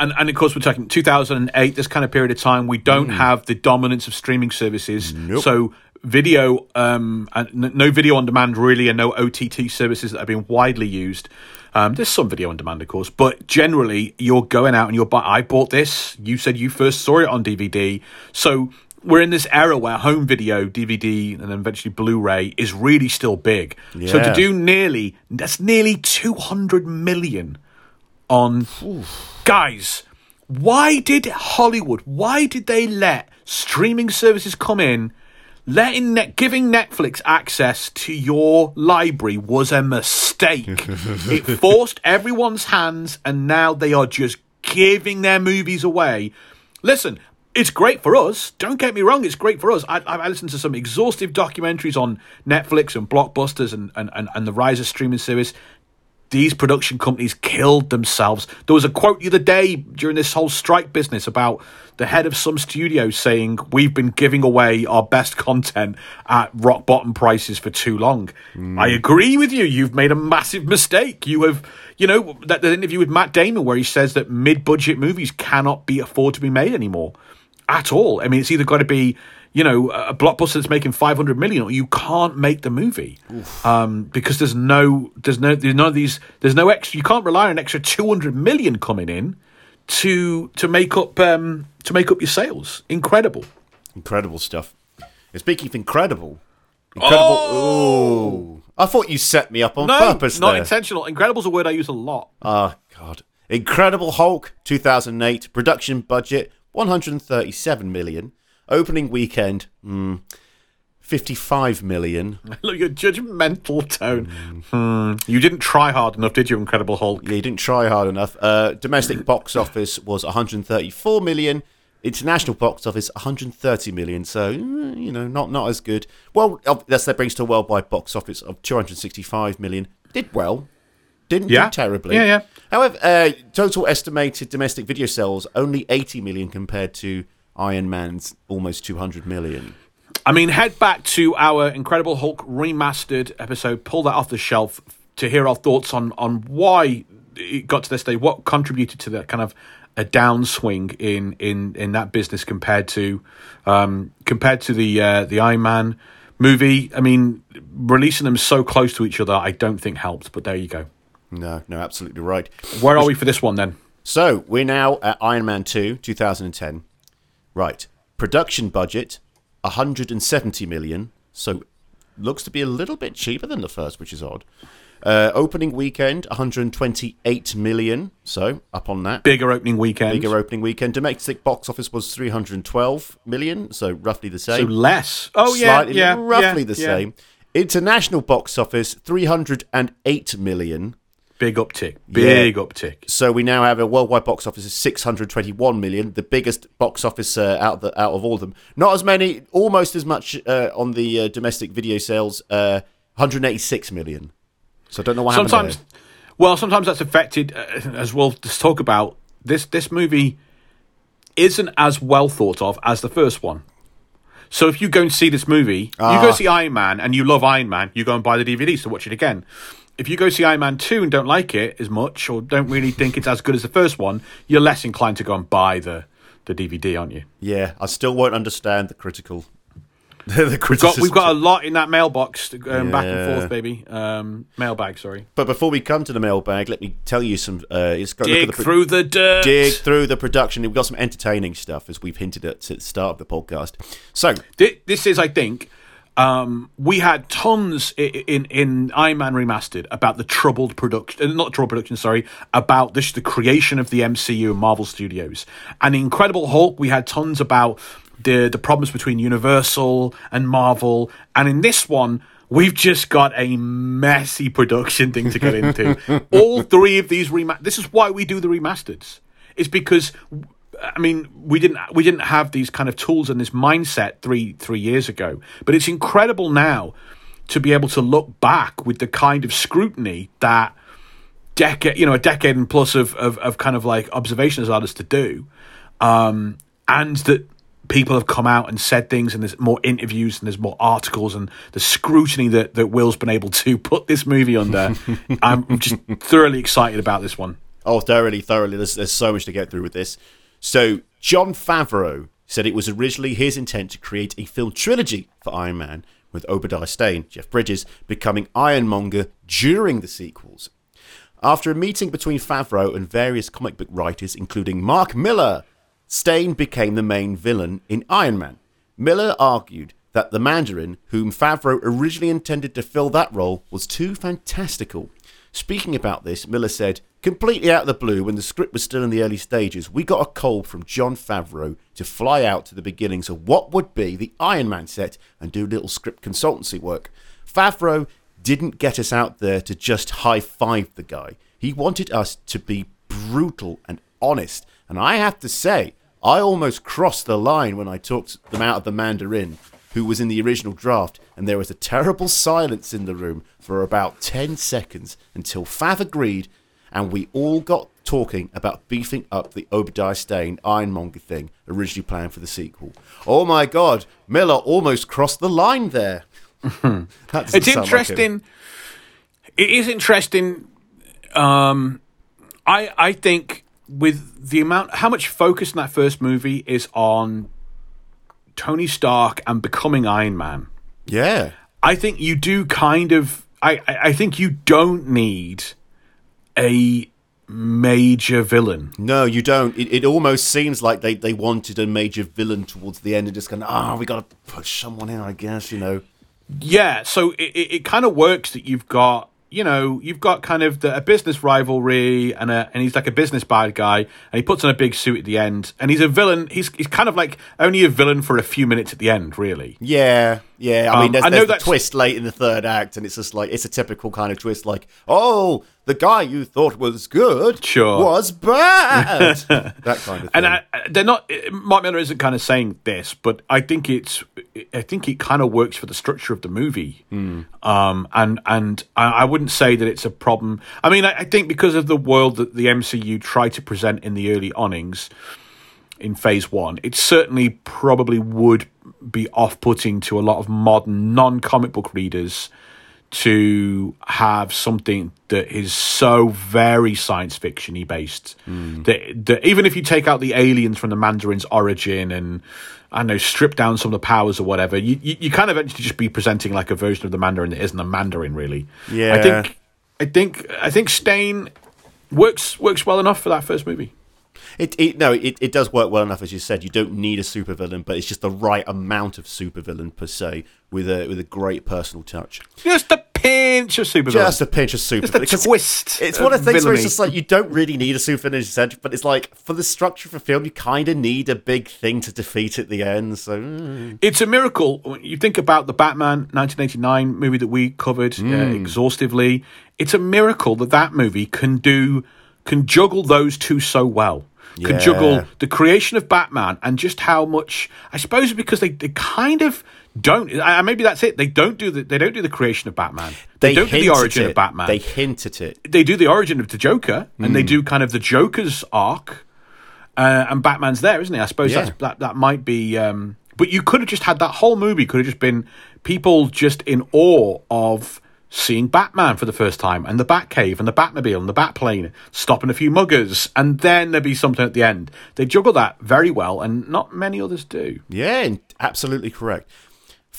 And, and of course, we're talking 2008, this kind of period of time, we don't have the dominance of streaming services. Nope. So, video, um, and no video on demand really, and no OTT services that have been widely used. Um, there's some video on demand, of course, but generally, you're going out and you're buying. I bought this. You said you first saw it on DVD. So, we're in this era where home video, DVD, and then eventually Blu-ray is really still big. So to do nearly that's nearly two hundred million on guys. Why did Hollywood? Why did they let streaming services come in? Letting net, giving Netflix access to your library was a mistake. it forced everyone's hands, and now they are just giving their movies away. Listen, it's great for us. Don't get me wrong; it's great for us. I, I listened to some exhaustive documentaries on Netflix and blockbusters and, and, and, and the rise of streaming service these production companies killed themselves. There was a quote the other day during this whole strike business about the head of some studio saying, We've been giving away our best content at rock bottom prices for too long. Mm. I agree with you. You've made a massive mistake. You have, you know, that, that interview with Matt Damon where he says that mid budget movies cannot be afford to be made anymore at all. I mean, it's either got to be, you know, a blockbuster that's making 500 million or you can't make the movie. Um, because there's no, there's no, there's none of these, there's no extra, you can't rely on an extra 200 million coming in to, to make up, um, to make up your sales. Incredible. Incredible stuff. And speaking of incredible, incredible. Oh, I thought you set me up on No, purpose not there. intentional. Incredible's a word I use a lot. Oh God! Incredible Hulk 2008 production budget 137 million. Opening weekend, mm, 55 million. Look, at your judgmental tone. Hmm. You didn't try hard enough, did you, Incredible Hulk? Yeah, you didn't try hard enough. Uh, domestic box office was 134 million. International box office 130 million. So mm, you know, not not as good. Well, that's that brings to a worldwide box office of 265 million. Did well. Didn't Yeah. do terribly. Yeah, yeah. However, uh, total estimated domestic video sales only 80 million compared to Iron Man's almost 200 million. I mean, head back to our Incredible Hulk remastered episode, pull that off the shelf to hear our thoughts on on why it got to this day, what contributed to that kind of a downswing in in in that business compared to um, compared to the uh, the Iron Man movie. I mean, releasing them so close to each other, I don't think helped. But there you go. No, no, absolutely right. Where are we for this one then? So we're now at Iron Man 2, 2010. Right. Production budget, 170 million. So looks to be a little bit cheaper than the first, which is odd. Uh, opening weekend, 128 million. So up on that. Bigger opening weekend. Bigger opening weekend. Domestic box office was 312 million. So roughly the same. so less. Oh yeah, Slightly, yeah, roughly yeah, the yeah. same. International box office, 308 million. Big uptick. Big uptick. So we now have a worldwide box office of 621 million, the biggest box office uh, out of the, out of all of them. Not as many, almost as much uh, on the uh, domestic video sales, uh, 186 million. So I don't know what happened. sometimes there. well sometimes that's affected uh, as we'll just talk about this this movie isn't as well thought of as the first one so if you go and see this movie you Ah. go see iron man and you love iron man you go and buy the dvd to watch it again if you go see Iron Man 2 and don't like it as much or don't really think it's as good as the first one, you're less inclined to go and buy the, the DVD, aren't you? Yeah, I still won't understand the critical. the We've got, we've got a lot in that mailbox, um, back and forth, baby. Um, mailbag, sorry. But before we come to the mailbag, let me tell you some. Uh, it's got Dig the pro- through the dirt. dig through the production. We've got some entertaining stuff, as we've hinted at at the start of the podcast. So Thi- this is, I think, um, we had tons i- i- in in Iron Man remastered about the troubled production, uh, not troubled production, sorry, about this the creation of the MCU and Marvel Studios, and Incredible Hulk. We had tons about the the problems between Universal and Marvel, and in this one. We've just got a messy production thing to get into. All three of these rema- This is why we do the remasters. It's because I mean, we didn't we didn't have these kind of tools and this mindset three three years ago. But it's incredible now to be able to look back with the kind of scrutiny that decade, you know, a decade and plus of of, of kind of like observation has allowed us to do, um, and that people have come out and said things, and there's more interviews and there's more articles, and the scrutiny that that Will's been able to put this movie under. I'm just thoroughly excited about this one. Oh, thoroughly, thoroughly. There's, there's so much to get through with this. So, Jon Favreau said it was originally his intent to create a film trilogy for Iron Man, with Obadiah Stane, Jeff Bridges, becoming Ironmonger during the sequels. After a meeting between Favreau and various comic book writers, including Mark Millar, Stane became the main villain in Iron Man. Millar argued that the Mandarin, whom Favreau originally intended to fill that role, was too fantastical. Speaking about this, Millar said, Completely out of the blue, when the script was still in the early stages, we got a call from Jon Favreau to fly out to the beginnings of what would be the Iron Man set and do little script consultancy work. Favreau didn't get us out there to just high five the guy. He wanted us to be brutal and honest. And I have to say, I almost crossed the line when I talked them out of the Mandarin, who was in the original draft, and there was a terrible silence in the room for about 10 seconds until Fav agreed, and we all got talking about beefing up the Obadiah Stane Ironmonger thing originally planned for the sequel. Oh my god, Millar almost crossed the line there. It's sound like interesting. it is interesting. Um, I I think with the amount, how much focus in that first movie is on Tony Stark and becoming Iron Man. Yeah. I think you do kind of. I I think you don't need a major villain. No, you don't. It, it almost seems like they, they wanted a major villain towards the end and just going, ah, we got to push someone in, I guess, you know. Yeah, so it, it, it kind of works that you've got, you know, you've got kind of the, a business rivalry and a, and he's like a business bad guy and he puts on a big suit at the end and he's a villain. He's he's kind of like only a villain for a few minutes at the end, really. Yeah, yeah. I Um, mean, there's, I know the twist late in the third act, and it's just like, it's a typical kind of twist, like, oh, the guy you thought was good Sure. was bad. that kind of thing. And I, I- they're not. Uh, Mark Millar isn't kind of saying this, but I think it's. I think it kind of works for the structure of the movie. Hmm. Um, and and I, I wouldn't say that it's a problem. I mean, I, I think because of the world that the MCU tried to present in the early awnings in Phase One, it certainly probably would be off-putting to a lot of modern non-comic book readers to have something that is so very science fictiony based hmm. that, that even if you take out the aliens from the Mandarin's origin and I know strip down some of the powers or whatever, you you, you kind of eventually just be presenting like a version of the Mandarin that isn't a Mandarin really. Yeah. I think I think I think Stane works works well enough for that first movie. It, it no, it, it does work well enough, as you said. You don't need a supervillain, but it's just the right amount of supervillain per se, with a with a great personal touch. Just a pinch of supervillain. Just a pinch of super. Just a twist. It's one of the things where it's just like you don't really need a supervillain, as you said, but it's like for the structure of a film, you kind of need a big thing to defeat at the end. So mm. It's a miracle. When you think about the Batman 1989 movie that we covered uh, exhaustively. It's a miracle that that movie can do, can juggle those two so well. Can Yeah. juggle the creation of Batman and just how much. I suppose because they, they kind of don't. Maybe that's it. They don't do the they don't do the creation of Batman. They, don't do the origin it. of Batman They hint at it. they do the origin of the Joker, and they do kind of the Joker's arc, uh, and Batman's there, isn't he? I suppose Yeah. that's, that that might be. Um, but you could have just had that whole movie could have just been people just in awe of seeing Batman for the first time, and the Batcave, and the Batmobile, and the Batplane, stopping a few muggers, and then there'd be something at the end. They juggle that very well, and not many others do. Yeah, absolutely correct.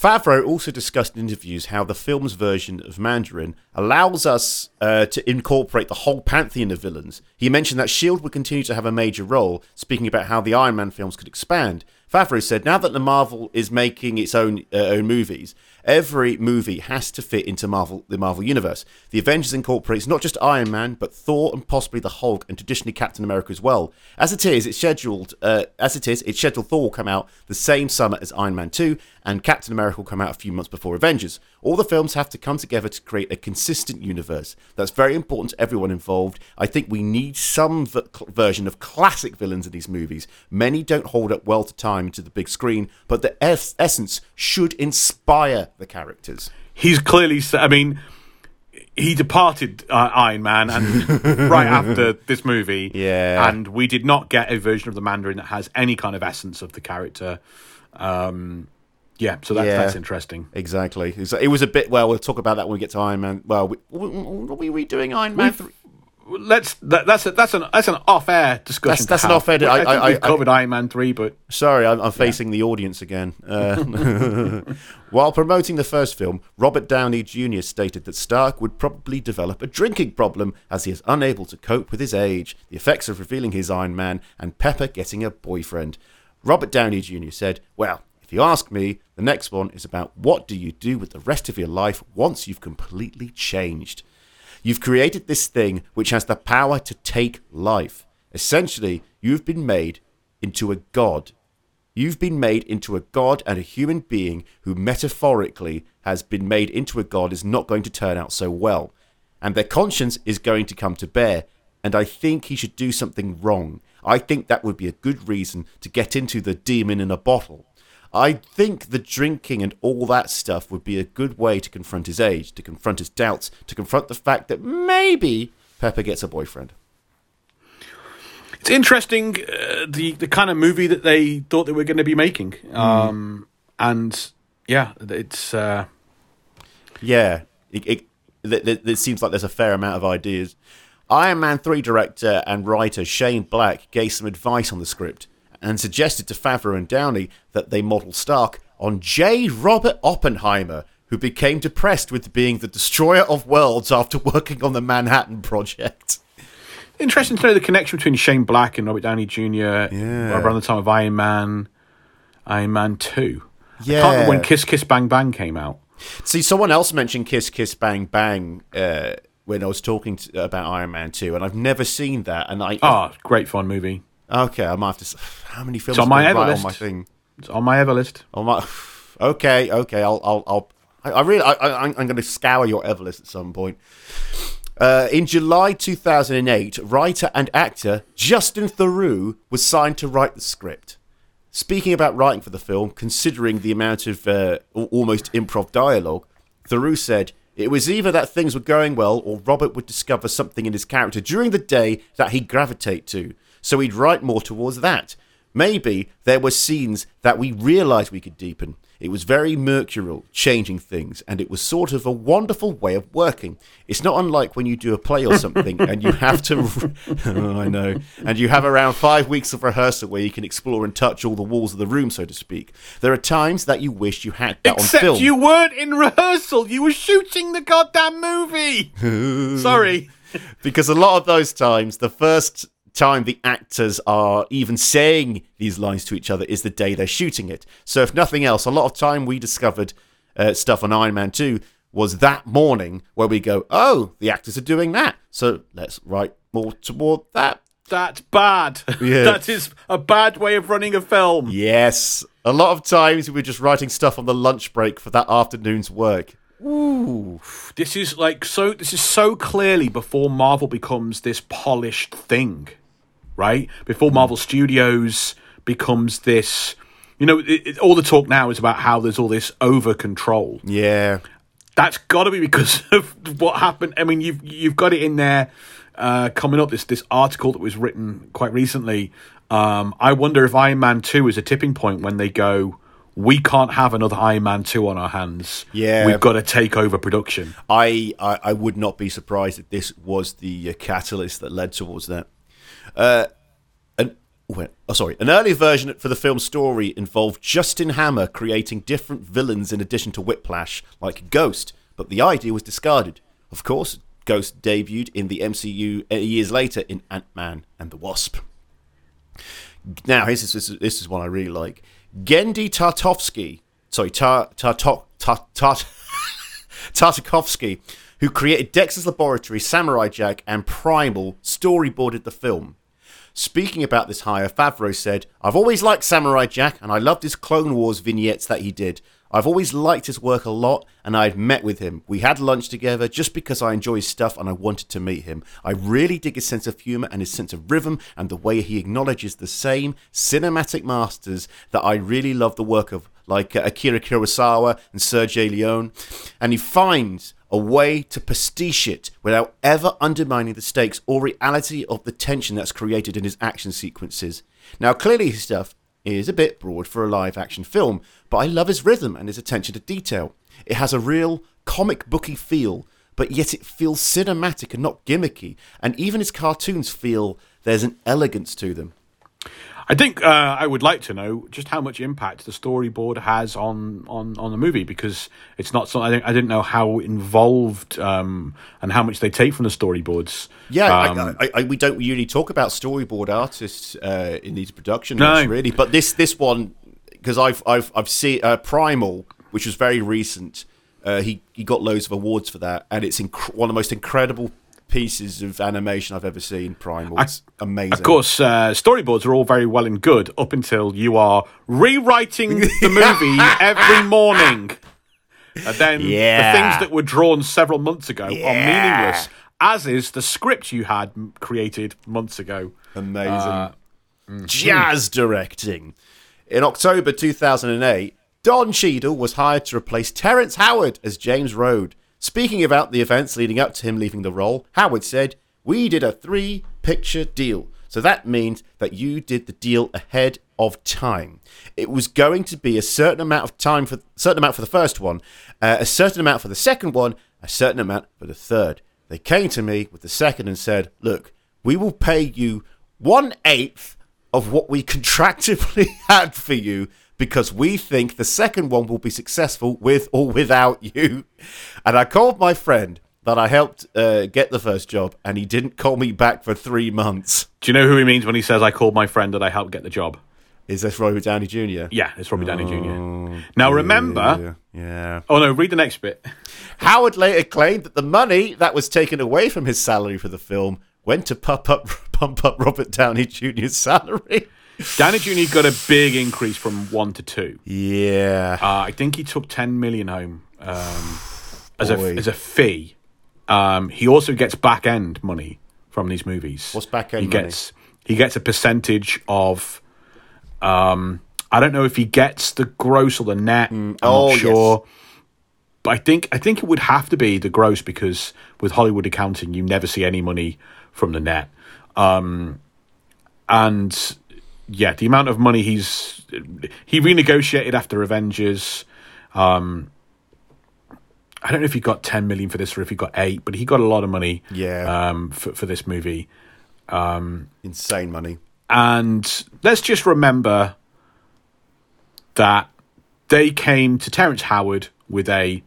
Favreau also discussed in interviews how the film's version of Mandarin allows us uh, to incorporate the whole pantheon of villains. He mentioned that S.H.I.E.L.D. Would continue to have a major role, speaking about how the Iron Man films could expand. Favreau said, now that the Marvel is making its own uh, own movies, every movie has to fit into Marvel the Marvel universe. The Avengers incorporates not just Iron Man, but Thor and possibly the Hulk and traditionally Captain America as well. As it is, it's scheduled. Uh, as it is, it's scheduled Thor will come out the same summer as Iron Man two, and Captain America will come out a few months before Avengers. All the films have to come together to create a consistent universe. That's very important to everyone involved. I think we need some v- version of classic villains in these movies. Many don't hold up well to time to the big screen, but the es- essence should inspire the characters. he's clearly I mean he departed uh, iron man and right after this movie Yeah. and we did not get a version of the mandarin that has any kind of essence of the character um yeah so that, Yeah. that's interesting Exactly. It was- a bit. Well, we'll talk about that when we get to Iron Man. Well, we, are we redoing Iron Man? We've- let's that, that's a, that's an that's an off-air discussion That's- that's an off-air- I, I- I- I- covered iron man 3 but Sorry, I'm, I'm facing the audience again. Uh, while promoting the first film, Robert Downey Jr. stated that Stark would probably develop a drinking problem as he is unable to cope with his age, the effects of revealing his Iron Man, and Pepper getting a boyfriend. Robert Downey Jr. said, Well, If you ask me, the next one is about what do you do with the rest of your life once you've completely changed. You've created this thing which has the power to take life. Essentially, you've been made into a god. You've been made into a god, and a human being who metaphorically has been made into a god is not going to turn out so well. And their conscience is going to come to bear. And I think he should do something wrong. I think that would be a good reason to get into the demon in a bottle. I think the drinking and all that stuff would be a good way to confront his age, to confront his doubts, to confront the fact that maybe Pepper gets a boyfriend. It's interesting uh, the the kind of movie that they thought they were going to be making, um, and yeah, it's uh, Yeah, it, it, it, it, it seems like there's a fair amount of ideas. Iron Man 3 director and writer Shane Black gave some advice on the script and suggested to Favreau and Downey that they model Stark on J. Robert Oppenheimer, who became depressed with being the destroyer of worlds after working on the Manhattan Project. interesting to know the connection between Shane Black and Robert Downey Jr. Yeah. around the time of Iron Man, Iron Man Two. I Yeah. can't remember when Kiss Kiss Bang Bang came out. See, someone else mentioned Kiss Kiss Bang Bang uh, when I was talking to, about Iron Man 2, and I've never seen that. And I Oh, great fun movie. Okay, I might have to. How many films on my ever on my list. thing? It's on my ever list. Oh my. Okay, okay. I'll, I'll, I'll. I, I really, I, I, I'm going to scour your Everlist at some point. Uh, in July 2008, writer and actor Justin Theroux was signed to write the script. Speaking about writing for the film, considering the amount of uh, almost improv dialogue, Theroux said, It was either that things were going well or Robert would discover something in his character during the day that he'd gravitate to. So he'd write more towards that. Maybe there were scenes that we realised we could deepen. It was very mercurial, changing things, and it was sort of a wonderful way of working. It's not unlike when you do a play or something and you have to. oh, I know. And you have around five weeks of rehearsal where you can explore and touch all the walls of the room, so to speak. There are times that you wish you had that on Except film. you weren't in rehearsal. You were shooting the goddamn movie. Sorry. because a lot of those times, the first time the actors are even saying these lines to each other is the day they're shooting it. So, if nothing else, a lot of time we discovered uh, stuff on Iron Man 2 was that morning where we go, oh, the actors are doing that. So, let's write more toward that. That's bad. Yeah. that is a bad way of running a film. Yes. A lot of times we were just writing stuff on the lunch break for that afternoon's work. Ooh, This is like so. This is so clearly before Marvel becomes this polished thing, right? Before Marvel Studios becomes this. You know, it, it, all the talk now is about how there's all this over control. Yeah. That's got to be because of what happened. I mean, you've you've got it in there uh, coming up. This this article that was written quite recently. Um, I wonder if Iron Man Two is a tipping point when they go. We can't have another Iron Man two on our hands. Yeah. we've got to take over production. I, I, I would not be surprised if this was the uh, catalyst that led towards that. Uh, an, oh, sorry. An early version for the film's story involved Justin Hammer creating different villains in addition to Whiplash, like Ghost, but the idea was discarded. Of course, Ghost debuted in the MCU uh, years later in Ant Man and the Wasp. Now, this is, this is, one I really like. Genndy Tartovsky, sorry, Tartakovsky, who created Dexter's Laboratory, Samurai Jack, and Primal, storyboarded the film. Speaking about this hire, Favreau said, I've always liked Samurai Jack, and I loved his Clone Wars vignettes that he did. I've always liked his work a lot, and I had met with him. We had lunch together just because I enjoy his stuff and I wanted to meet him. I really dig his sense of humour and his sense of rhythm and the way he acknowledges the same cinematic masters that I really love the work of, like uh, Akira Kurosawa and Sergio Leone. And he finds a way to pastiche it without ever undermining the stakes or reality of the tension that's created in his action sequences. Now, clearly, his stuff is a bit broad for a live action film, but I love his rhythm and his attention to detail. It has a real comic booky feel, but yet it feels cinematic and not gimmicky, and even his cartoons feel there's an elegance to them. I think uh, I would like to know just how much impact the storyboard has on, on, on the movie because it's not something I, didn't, I didn't know how involved um, and how much they take from the storyboards. Yeah, Um, I, I, I, we don't usually talk about storyboard artists uh, in these productions, No. really, but this this one because I've I've I've seen uh, Primal, which was very recent. Uh, he he got loads of awards for that, and it's inc- one of the most incredible pieces of animation I've ever seen. Primal, it's amazing. Of course, uh, storyboards are all very well and good up until you are rewriting the movie every morning. And then Yeah. the things that were drawn several months ago are meaningless, as is the script you had created months ago. Amazing. Uh, Jazz directing. In October 2008, Don Cheadle was hired to replace Terrence Howard as James Rhodes. Speaking about the events leading up to him leaving the role, Howard said, We did a three picture deal. So that means that you did the deal ahead of time. It was going to be a certain amount of time for certain amount for the first one, uh, a certain amount for the second one, a certain amount for the third. They came to me with the second and said, "Look, we will pay you one eighth of what we contractually had for you because we think the second one will be successful with or without you." And I called my friend that I helped uh, get the first job, and he didn't call me back for three months. Do you know who he means when he says, I called my friend that I helped get the job? Is this Robert Downey Jr.? Yeah, it's Robbie Downey Jr. Now, remember. Yeah. yeah. Oh, no, read the next bit. Howard later claimed that the money that was taken away from his salary for the film went to pump up, pump up Robert Downey Jr.'s salary. Downey Jr. got a big increase from one to two. Yeah. Uh, I think he took 10 million home um, as, a, as a fee. Um, he also gets back end money from these movies. What's back-end he money? Gets, he gets a percentage of. Um, I don't know if he gets the gross or the net. I'm Oh, not yes. sure. But I think I think it would have to be the gross because with Hollywood accounting, you never see any money from the net. Um, and yeah, the amount of money he's he renegotiated after Avengers. Um, I don't know if he got ten million for this or if he got eight, but he got a lot of money. Yeah. Um, for for this movie, um, Insane money. and let's just remember that they came to Terrence Howard with a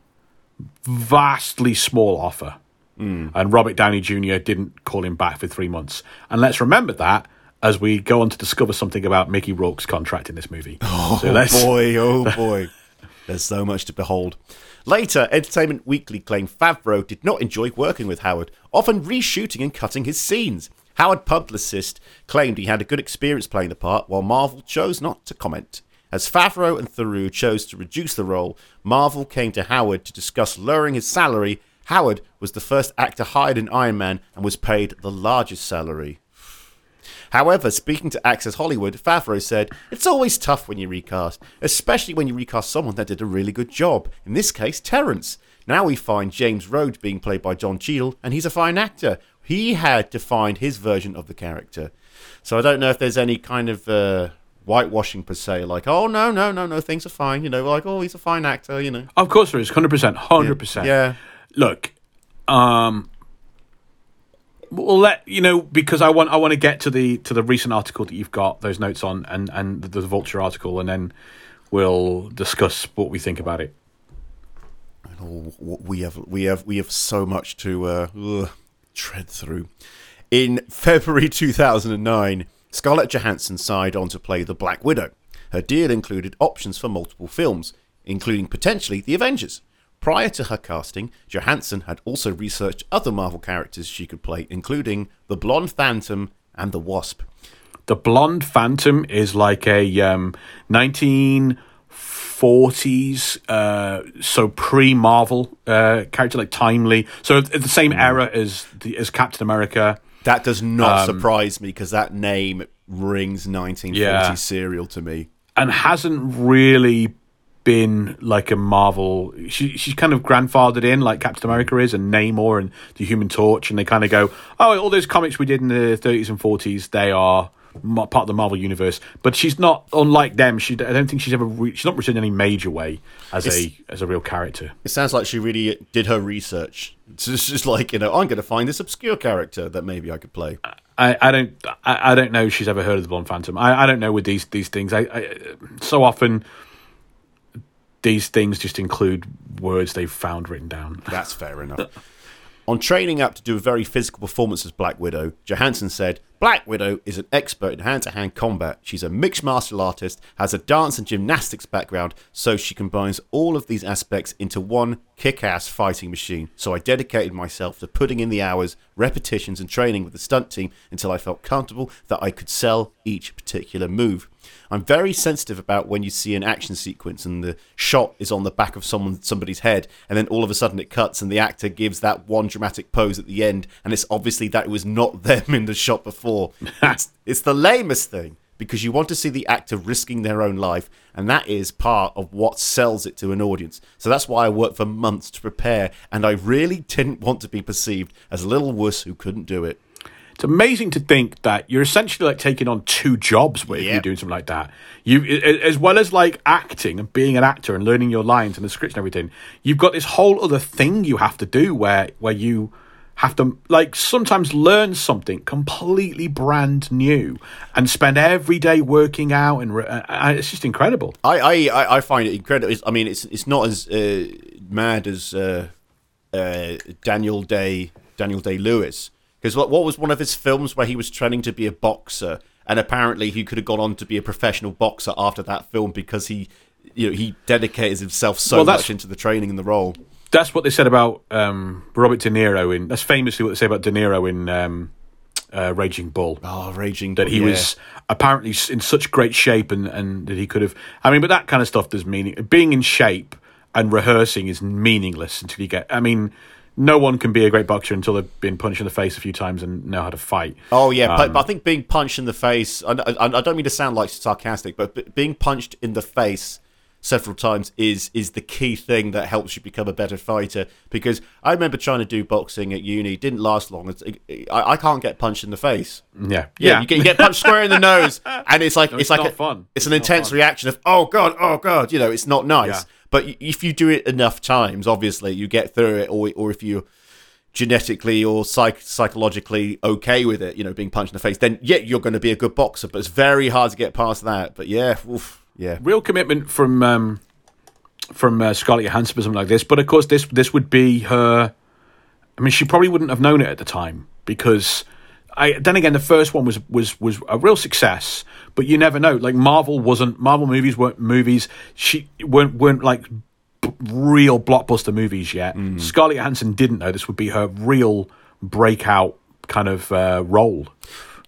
vastly small offer. And Robert Downey Jr. didn't call him back for three months. And let's remember that as we go on to discover something about Mickey Rourke's contract in this movie. Oh, so Boy, oh boy. There's so much to behold. Later, Entertainment Weekly claimed Favreau did not enjoy working with Howard, often reshooting and cutting his scenes. Howard publicist claimed he had a good experience playing the part, while Marvel chose not to comment. As Favreau and Theroux chose to reduce the role, Marvel came to Howard to discuss lowering his salary. Howard was the first actor hired in Iron Man and was paid the largest salary. However, speaking to Access Hollywood, Favreau said, It's always tough when you recast, especially when you recast someone that did a really good job. In this case, Terrence. Now we find James Rhodes being played by Don Cheadle, and he's a fine actor. He had to find his version of the character. So I don't know if there's any kind of uh, whitewashing per se, like, oh, no, no, no, no, things are fine, you know, like, oh, he's a fine actor, you know. of course there is, 100%, 100%. Yeah. look um we'll let you know because i want i want to get to the to the recent article that you've got those notes on and and the, vulture article and then we'll discuss what we think about it we have we have we have so much to uh, ugh, tread through. In February 2009, Scarlett Johansson signed on to play the Black Widow. Her deal included options for multiple films, including potentially the Avengers. Prior to her casting, Johansson had also researched other Marvel characters she could play, including the Blonde Phantom and the Wasp. the blonde phantom is like a um 1940s uh so pre-marvel uh character like timely so the same era as the as captain america That does not surprise me because that name rings 1940s Yeah. serial to me. and hasn't really been like a Marvel. She she's kind of grandfathered in like Captain America is, and Namor and the Human Torch, and they kind of go, oh, all those comics we did in the thirties and forties, they are part of the Marvel universe. But she's not unlike them. She I don't think she's ever re- she's not written in any major way as a as a real character. It sounds like she really did her research. It's just, just like, you know, I'm going to find this obscure character that maybe I could play. I, I don't I, I don't know if she's ever heard of the Blonde Phantom. I, I don't know with these these things. I, I so often these things just include words they've found written down. That's fair enough. On training up to do a very physical performance as Black Widow, Johansson said, Black Widow is an expert in hand to hand combat. She's a mixed martial artist, has a dance and gymnastics background, so she combines all of these aspects into one kick ass fighting machine. So I dedicated myself to putting in the hours, repetitions, and training with the stunt team until I felt comfortable that I could sell each particular move. I'm very sensitive about when you see an action sequence and the shot is on the back of someone somebody's head, and then all of a sudden it cuts and the actor gives that one dramatic pose at the end, and it's obviously that it was not them in the shot before. it's, it's the lamest thing because you want to see the actor risking their own life, and that is part of what sells it to an audience. So that's why I worked for months to prepare, and I really didn't want to be perceived as a little wuss who couldn't do it. It's amazing to think that you're essentially like taking on two jobs if Yep. you're doing something like that. You, as well as like acting and being an actor and learning your lines and the scripts and everything, you've got this whole other thing you have to do where where you have to like sometimes learn something completely brand new and spend every day working out and re- uh, it's just incredible. I, I, I- I find it incredible. It's, I mean, it's it's not as uh, mad as uh, uh, Daniel Day Daniel Day Lewis because what, what was one of his films where he was training to be a boxer and apparently he could have gone on to be a professional boxer after that film because he you know he dedicated himself so Well, much into the training and the role. That's what they said about um, Robert De Niro in. That's famously what they say about De Niro in um, uh, Raging Bull. Oh, raging that he yeah. was apparently in such great shape and, and that he could have. I mean, but that kind of stuff does meaning. Being in shape and rehearsing is meaningless until you get. I mean, no one can be a great boxer until they've been punched in the face a few times and know how to fight. Oh yeah, but, Um, but I think being punched in the face. I, I, I don't mean to sound like sarcastic, but being punched in the face several times is is the key thing that helps you become a better fighter. Because I remember trying to do boxing at uni, didn't last long. It's, I, I can't get punched in the face. Yeah, Yeah, you, get, you get punched square in the nose, and it's like it's, it's like not a, fun. It's, It's an intense fun. reaction of oh god, oh god. You know, it's not nice. Yeah. But if you do it enough times, obviously you get through it, or or if you genetically or psych- psychologically okay with it, you know, being punched in the face, then yeah, you're going to be a good boxer. But it's very hard to get past that. But yeah, oof, yeah. real commitment from um, from uh, Scarlett Johansson for something like this. But of course, this this would be her. I mean, she probably wouldn't have known it at the time because. I, then again, the first one was was was a real success, but you never know. Like Marvel wasn't Marvel movies weren't movies. She weren't weren't like b- real blockbuster movies yet. Scarlett Johansson didn't know this would be her real breakout kind of uh, role.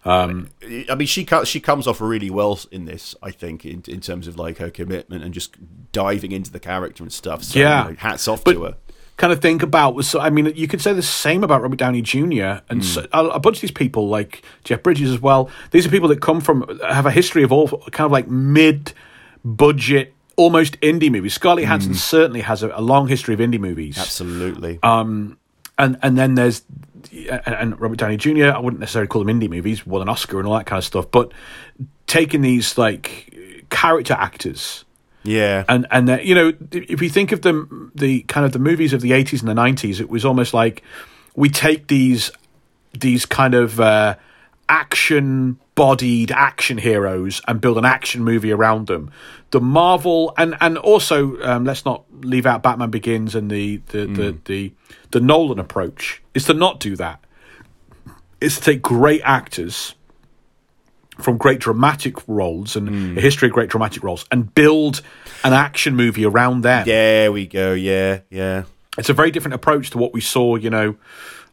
I mean, she she comes off really well in this. I think in in terms of like her commitment and just diving into the character and stuff. So, Yeah. hats off But- to her. Kind of think about was so, I mean you could say the same about Robert Downey Jr. and hmm. so, a, a bunch of these people like Jeff Bridges as well. These are people that come from have a history of all kind of like mid budget, almost indie movies. Scarlett hmm. Johansson certainly has a, a long history of indie movies. Absolutely. Um, and and then there's and Robert Downey Jr. I wouldn't necessarily call them indie movies, won an Oscar and all that kind of stuff, but taking these like character actors yeah. and and uh, you know if you think of the the kind of the movies of the 80s and the 90s it was almost like we take these these kind of uh, action bodied action heroes and build an action movie around them. The marvel and and also um, let's not leave out batman begins and the the, the the the nolan approach. Is to not do that. Is to take great actors from great dramatic roles and a history of great dramatic roles and build an action movie around them. there we go. Yeah. Yeah. It's a very different approach to what we saw, you know.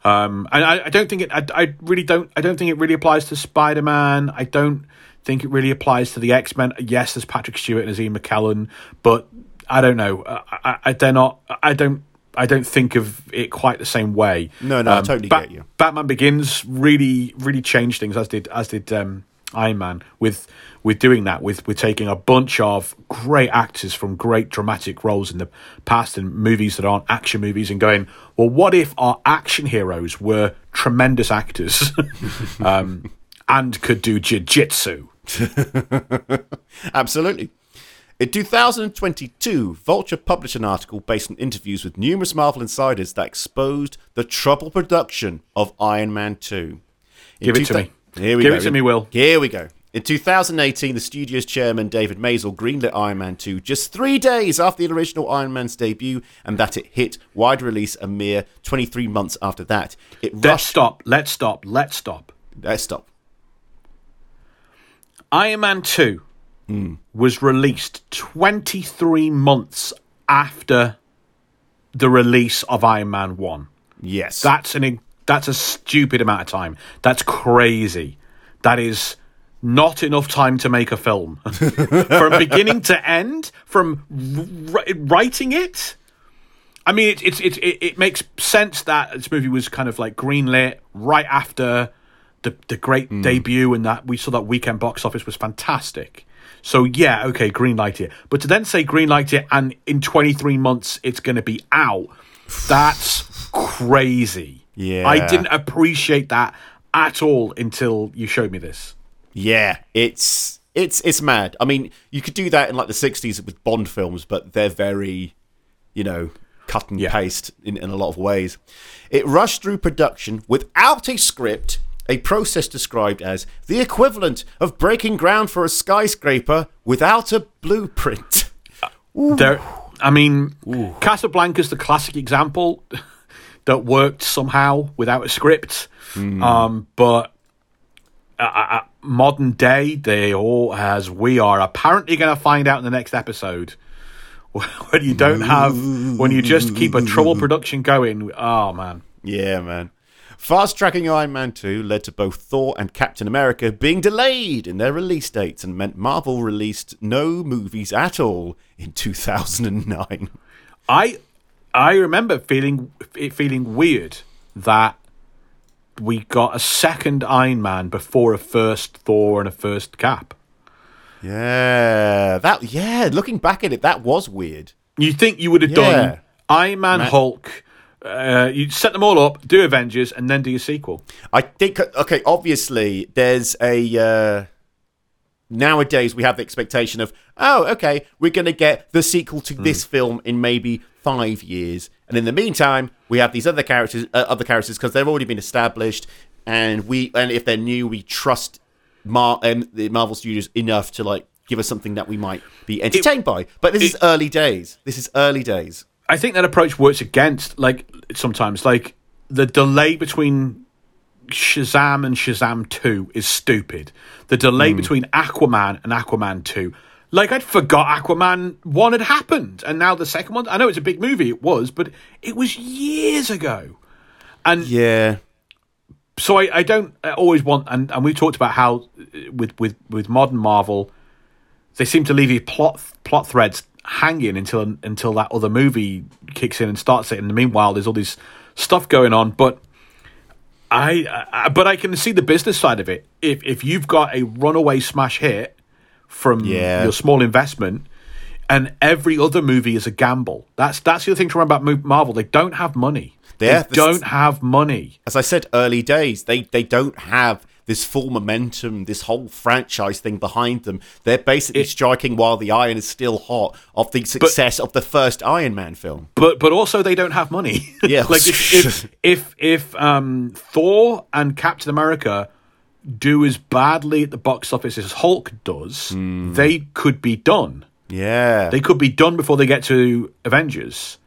Um, and I, I don't think it. I, I really don't. I don't think it really applies to Spider Man. I don't think it really applies to the X Men. Yes, there's Patrick Stewart and there's Ian McKellen, but I don't know. I, I, they're not. I don't. I don't think of it quite the same way. No, no, I totally get you. Batman Begins really, really changed things, as did as did um, Iron Man with with doing that, with with taking a bunch of great actors from great dramatic roles in the past in movies that aren't action movies, and going, well, what if our action heroes were tremendous actors um, and could do jiu-jitsu? Absolutely. In 2022, Vulture published an article based on interviews with numerous Marvel insiders that exposed the troubled production of Iron Man 2. In Give it to me. Here we Give go. it to me, Will. Here we go. In 2018, the studio's chairman David Maisel greenlit Iron Man 2 just three days after the original Iron Man's debut, and that it hit wide release a mere 23 months after that. It Let's stop. Let's stop. Let's stop. Let's stop. Iron Man 2 hmm. was released 23 months after the release of Iron Man 1. Yes. That's an that's a stupid amount of time. That's crazy. That is not enough time to make a film from beginning to end. From r- writing it, I mean, it, it's it, it it makes sense that this movie was kind of like greenlit right after the the great hmm. debut, and that we saw that weekend box office was fantastic. So yeah, okay, greenlight it. But to then say greenlight it, and in 23 months it's going to be out, that's crazy. Yeah. I didn't appreciate that at all until you showed me this. Yeah, it's it's it's mad. I mean, you could do that in like the '60s with Bond films, but they're very, you know, cut and Yeah. paste in, in a lot of ways. It rushed through production without a script, a process described as the equivalent of breaking ground for a skyscraper without a blueprint. There, I mean, Casablanca's the classic example that worked somehow without a script. Um, but uh, uh, modern day, they all, as we are apparently going to find out in the next episode, when you don't have, when you just keep a trouble production going. Oh man, Yeah, man. Fast tracking Iron Man 2 led to both Thor and Captain America being delayed in their release dates and meant Marvel released no movies at all in 2009. I I remember feeling it feeling weird that we got a second Iron Man before a first Thor and a first Cap. Yeah, that yeah, looking back at it that was weird. You think you would have Yeah. done Iron Man, Hulk, uh, you set them all up, do Avengers, and then do your sequel. I think okay, obviously there's a uh nowadays we have the expectation of oh, okay, we're going to get the sequel to this film in maybe 5 years. And in the meantime, we have these other characters uh, other characters because they've already been established and we and if they're new, we trust Mar- um, the Marvel Studios enough to like give us something that we might be entertained by. But this is early days. This is early days. I think that approach works against, like, sometimes, like, the delay between Shazam and Shazam 2 is stupid. The delay between Aquaman and Aquaman 2. Like, I'd forgot Aquaman 1 had happened. And now the second one, I know it's a big movie, it was, but it was years ago. And Yeah. so I, I don't always want and, and we talked about how uh, with, with, with modern Marvel they seem to leave you plot plot threads hanging until until that other movie kicks in and starts it and meanwhile there's all this stuff going on but I, I but I can see the business side of it if if you've got a runaway smash hit from Yeah. your small investment and every other movie is a gamble that's that's the other thing to remember about Marvel they don't have money Yeah, they don't have money as I said, early days. They they don't have this full momentum, this whole franchise thing behind them. They're basically striking while the iron is still hot of the success of the first Iron Man film. but but also they don't have money. Yeah. like if if if, if um, Thor and Captain America do as badly at the box office as Hulk does, Hmm. they could be done. Yeah. They could be done before they get to Avengers.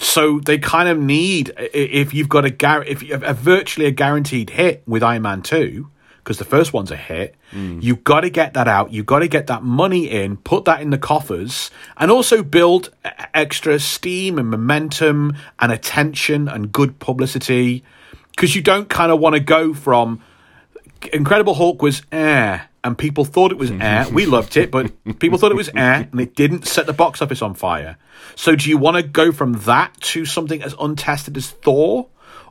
So they kind of need if you've got a gar- if you have a virtually a guaranteed hit with Iron Man two because the first one's a hit. You've got to get that out. You've got to get that money in, put that in the coffers, and also build extra steam and momentum and attention and good publicity. Because you don't kind of want to go from Incredible Hulk was eh, and people thought it was mm-hmm. air. We loved it, but people thought it was air, and it didn't set the box office on fire. So, do you want to go from that to something as untested as Thor,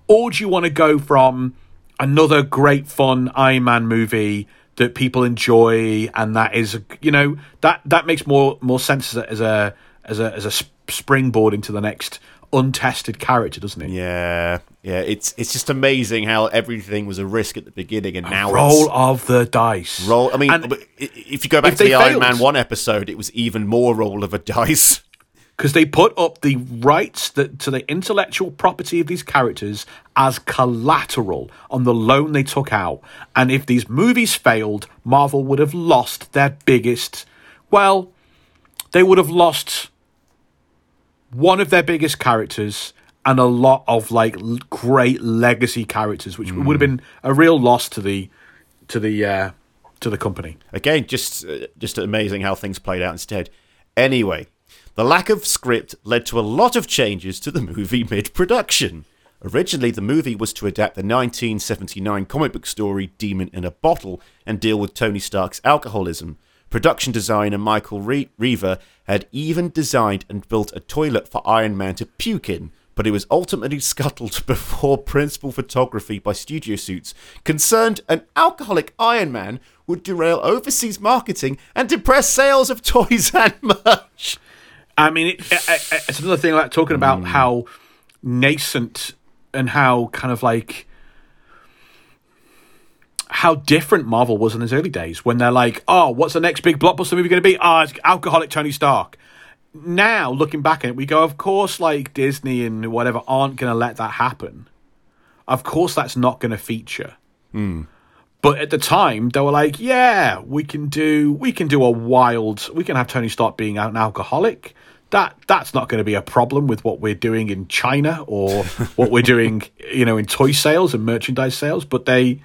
or do you want to go from another great fun Iron Man movie that people enjoy, and that is, you know, that that makes more more sense as a as a as a, as a springboard into the next untested character, doesn't it? yeah. Yeah. It's it's just amazing how everything was a risk at the beginning and now Roll of the dice. roll. I mean, And- if you go back to the Iron Man one episode, it was even more roll of a dice. because they put up the rights that, to the intellectual property of these characters as collateral on the loan they took out. And if these movies failed, Marvel would have lost their biggest. Well, they would have lost one of their biggest characters and a lot of like l- great legacy characters, which would have been a real loss to the to the uh, to the company. Again, just uh, just amazing how things played out instead. Anyway, the lack of script led to a lot of changes to the movie mid-production. Originally, the movie was to adapt the 1979 comic book story Demon in a Bottle and deal with Tony Stark's alcoholism. Production designer Michael Re- Riva had even designed and built a toilet for Iron Man to puke in, but it was ultimately scuttled before principal photography by Studio Suits concerned an alcoholic Iron Man would derail overseas marketing and depress sales of toys and merch. I mean, it, it, it- it's another thing like talking about hmm. how nascent and how kind of like how different Marvel was in its early days when they're like, oh, what's the next big blockbuster movie going to be? Ah, it's alcoholic Tony Stark. Now, looking back at it, we go, of course, like Disney and whatever aren't going to let that happen. Of course, that's not going to feature. But at the time, they were like, "Yeah, we can do we can do a wild. We can have Tony Stark being an alcoholic. That that's not going to be a problem with what we're doing in China or what we're doing, you know, in toy sales and merchandise sales." But they,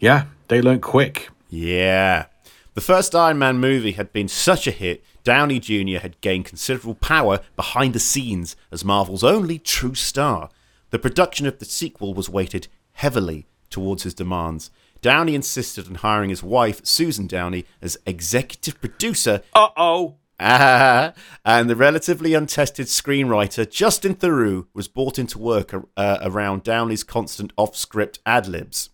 yeah, they learned quick. Yeah. The first Iron Man movie had been such a hit, Downey Jr. had gained considerable power behind the scenes as Marvel's only true star. The production of the sequel was weighted heavily towards his demands. Downey insisted on hiring his wife, Susan Downey, as executive producer Uh oh. Ah, and the relatively untested screenwriter Justin Theroux was brought into work uh, around Downey's constant off script ad libs.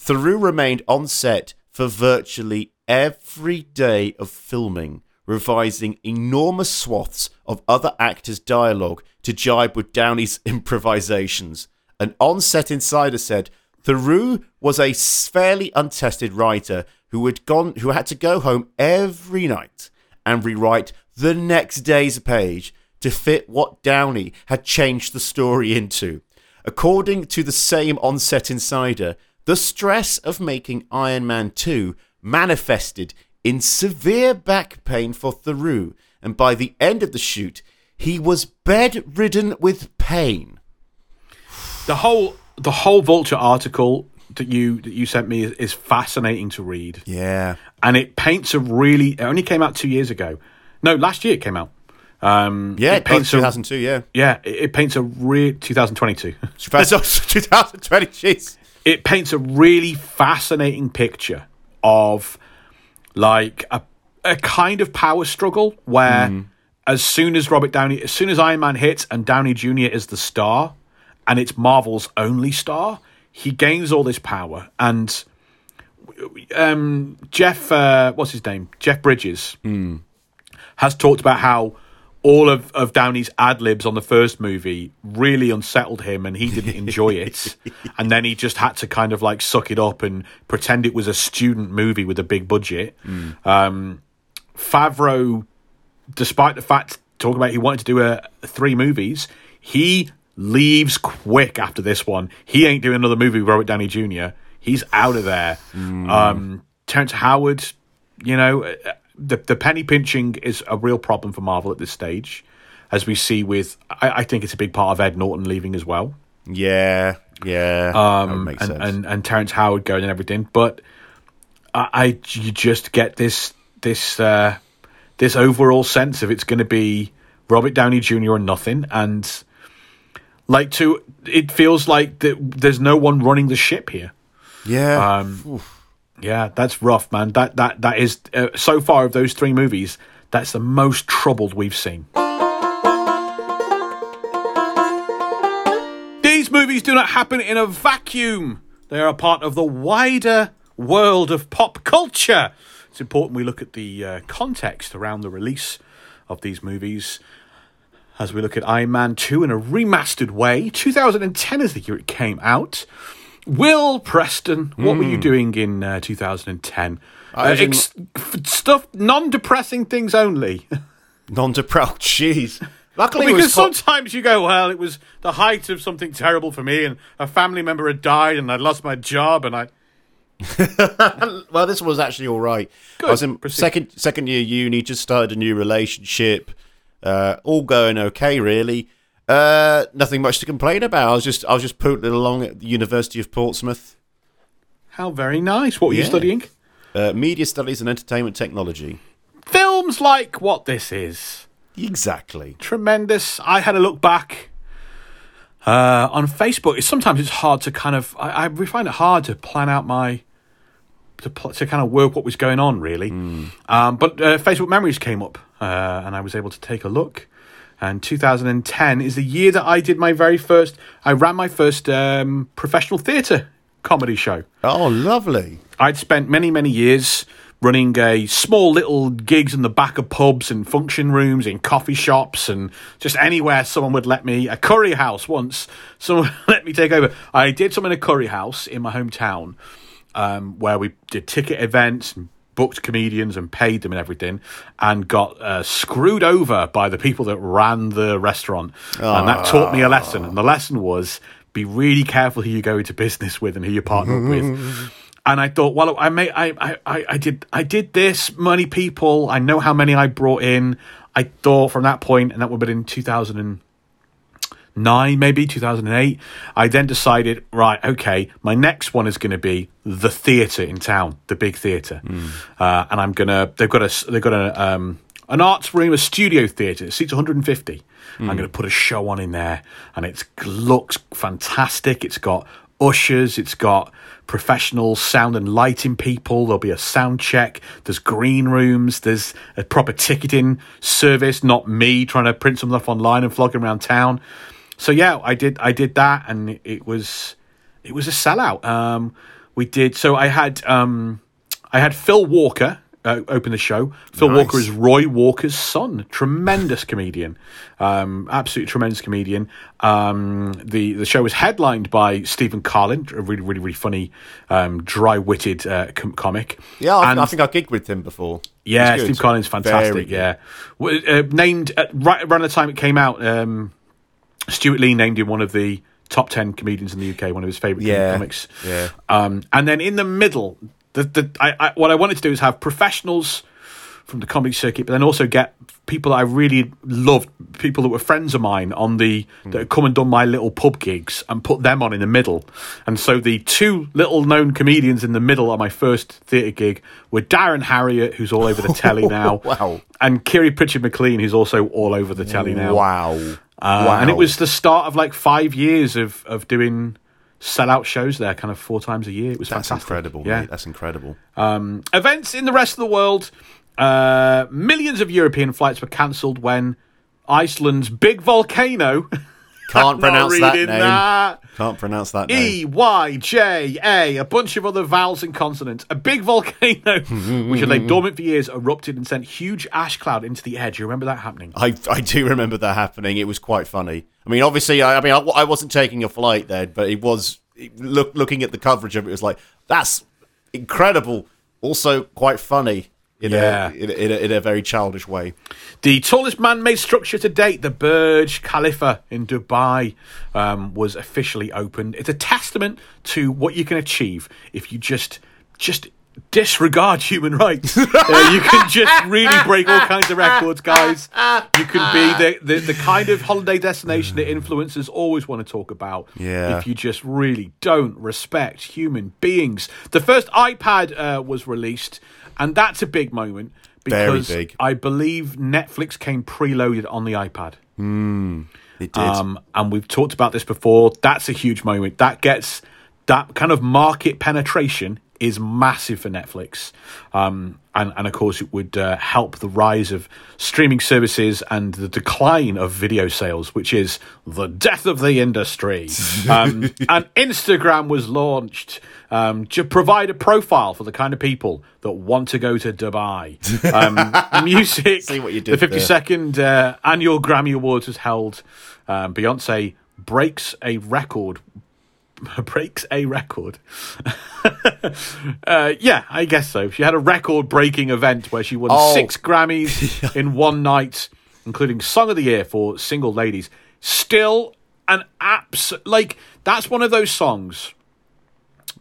Theroux remained on set for virtually every day of filming, revising enormous swaths of other actors' dialogue to jibe with Downey's improvisations. An on set insider said Theroux was a fairly untested writer who had gone who had to go home every night and rewrite the next day's page to fit what Downey had changed the story into. According to the same on-set insider, the stress of making Iron Man 2 manifested in severe back pain for Theroux, and by the end of the shoot, he was bedridden with pain. The whole the whole Vulture article that you that you sent me is, is fascinating to read. Yeah. and it paints a really. It only came out two years ago. No, last year it came out. Um, Yeah, it paints a, 2002, yeah. yeah, it, it paints a real 2022. That's also 2020, jeez. It paints a really fascinating picture of like a a kind of power struggle where as soon as Robert Downey, as soon as Iron Man hits and Downey Jr. is the star, and it's Marvel's only star, he gains all this power and. Um, Jeff, uh, what's his name? Jeff Bridges has talked about how all of, of Downey's ad libs on the first movie really unsettled him and he didn't enjoy it. and then he just had to kind of like suck it up and pretend it was a student movie with a big budget. Um, Favreau, despite the fact talking about he wanted to do a, three movies, he leaves quick after this one. He ain't doing another movie with Robert Downey Jr. He's out of there. Um, Terrence Howard, you know, the the penny pinching is a real problem for Marvel at this stage, as we see with. I, I think it's a big part of Ed Norton leaving as well Yeah, yeah. um, and, sense. and and Terrence Howard going and everything. But I, I you just get this this uh, this overall sense of it's going to be Robert Downey Jr. and nothing, and like to it feels like that there's no one running the ship here. yeah. Um, yeah, that's rough, man. That that that is uh, so far of those three movies. That's the most troubled we've seen. These movies do not happen in a vacuum. They are a part of the wider world of pop culture. It's important we look at the uh, context around the release of these movies as we look at Iron Man 2 in a remastered way. 2010 is the year it came out. Will Preston, what were you doing in uh, 2010? Hmm. I was Uh, ex- f- stuff, non-depressing things only. Non-depressed. Jeez. Luckily, it because co- sometimes you go, well, it was the height of something terrible for me, and a family member had died, and I'd lost my job, and I. well, this was actually all right. I was in Proceed. second second year uni, just started a new relationship. Uh, all going okay, really. Uh, nothing much to complain about. I was just I was just pootling along at the University of Portsmouth. How very nice. What were you studying? Uh, media studies and entertainment technology. Films like what this is. Exactly. tremendous. I had a look back uh, on Facebook. It's, sometimes it's hard to kind of. I, I we find it hard to plan out my to pl- to kind of work what was going on really. Um, but uh, Facebook Memories came up, uh, and I was able to take a look. And 2010 is the year that I did my very first. I ran my first um, professional theatre comedy show. Oh, lovely. I'd spent many, many years running a small little gigs in the back of pubs and function rooms, in coffee shops, and just anywhere someone would let me. A curry house once, someone let me take over. I did some in a curry house in my hometown, um, where we did ticket events and booked comedians and paid them and everything, and got uh, screwed over by the people that ran the restaurant, and that taught me a lesson. And the lesson was be really careful who you go into business with and who you partner up with. And I thought, well, I may, I, I, I did, I did this. Money people. I know how many I brought in. I thought from that point, and that would have been in two thousand and nine, maybe 2008. I then decided, right, okay, my next one is going to be the theatre in town, the big theatre, uh, and I'm gonna. They've got a, they've got a, um, an arts room, a studio theatre. It seats 150. I'm going to put a show on in there, and it looks fantastic. It's got ushers, it's got professional sound and lighting people. There'll be a sound check. There's green rooms. There's a proper ticketing service. Not me trying to print some stuff online and flogging around town. So yeah, I did. I did that, and it was it was a sellout. Um, we did. So I had um, I had Phil Walker uh, open the show. Phil Nice. Walker is Roy Walker's son. Tremendous comedian, um, absolutely tremendous comedian. Um, the the show was headlined by Stephen Carlin, a really really really funny, um, dry witted uh, com- comic. Yeah, I, And- I think I gigged with him before. yeah. Steve Very fantastic. good. Yeah, uh, named right around the time it came out. Um, Stewart Lee named him one of the top ten comedians in the UK, one of his favorite Yeah, comics. yeah. Um, and then in the middle, the the I, I, what I wanted to do is have professionals from the comedy circuit, but then also get people that I really loved, people that were friends of mine on the that had come and done my little pub gigs, and put them on in the middle. And so the two little known comedians in the middle of my first theatre gig were Darren Harriott, who's all over the telly now, Wow. and Kiri Pritchard McLean, who's also all over the telly now. Wow. Uh, wow. And it was the start of like five years of of doing sellout shows there, kind of four times a year. It was That's fantastic. incredible, Yeah. mate. That's incredible. Um, events in the rest of the world. Uh, millions of European flights were cancelled when Iceland's big volcano. Can't pronounce that name. that. Can't pronounce that name. E Y J A, a bunch of other vowels and consonants. A big volcano, which had laid dormant for years, erupted and sent huge ash cloud into the air. Do you remember that happening? I, I do remember that happening. It was quite funny. I mean, obviously, I, I mean, I, I wasn't taking a flight then, but it was it, look looking at the coverage of it, it was like that's incredible. Also, quite funny in, Yeah. a, in, in, a, in a very childish way. The tallest man-made structure to date, the Burj Khalifa in Dubai, um, was officially opened. It's a testament to what you can achieve if you just just disregard human rights. Uh, you can just really break all kinds of records, guys. You can be the, the, the kind of holiday destination that influencers always want to talk about. Yeah. If you just really don't respect human beings. The first iPad uh, was released, and that's a big moment because big. I believe Netflix came preloaded on the iPad. It did. Um, and we've talked about this before. That's a huge moment. That gets that kind of market penetration is massive for Netflix. Um, and, and of course, it would uh, help the rise of streaming services and the decline of video sales, which is the death of the industry. Um, and Instagram was launched um, to provide a profile for the kind of people that want to go to Dubai. Um, music, See what you the did 50 there. second uh, annual Grammy Awards was held. Um, Beyonce breaks a record. breaks a record. uh, yeah, I guess so. She had a record-breaking event where she won Oh. six Grammys in one night, including Song of the Year for Single Ladies. Still an abs like that's one of those songs.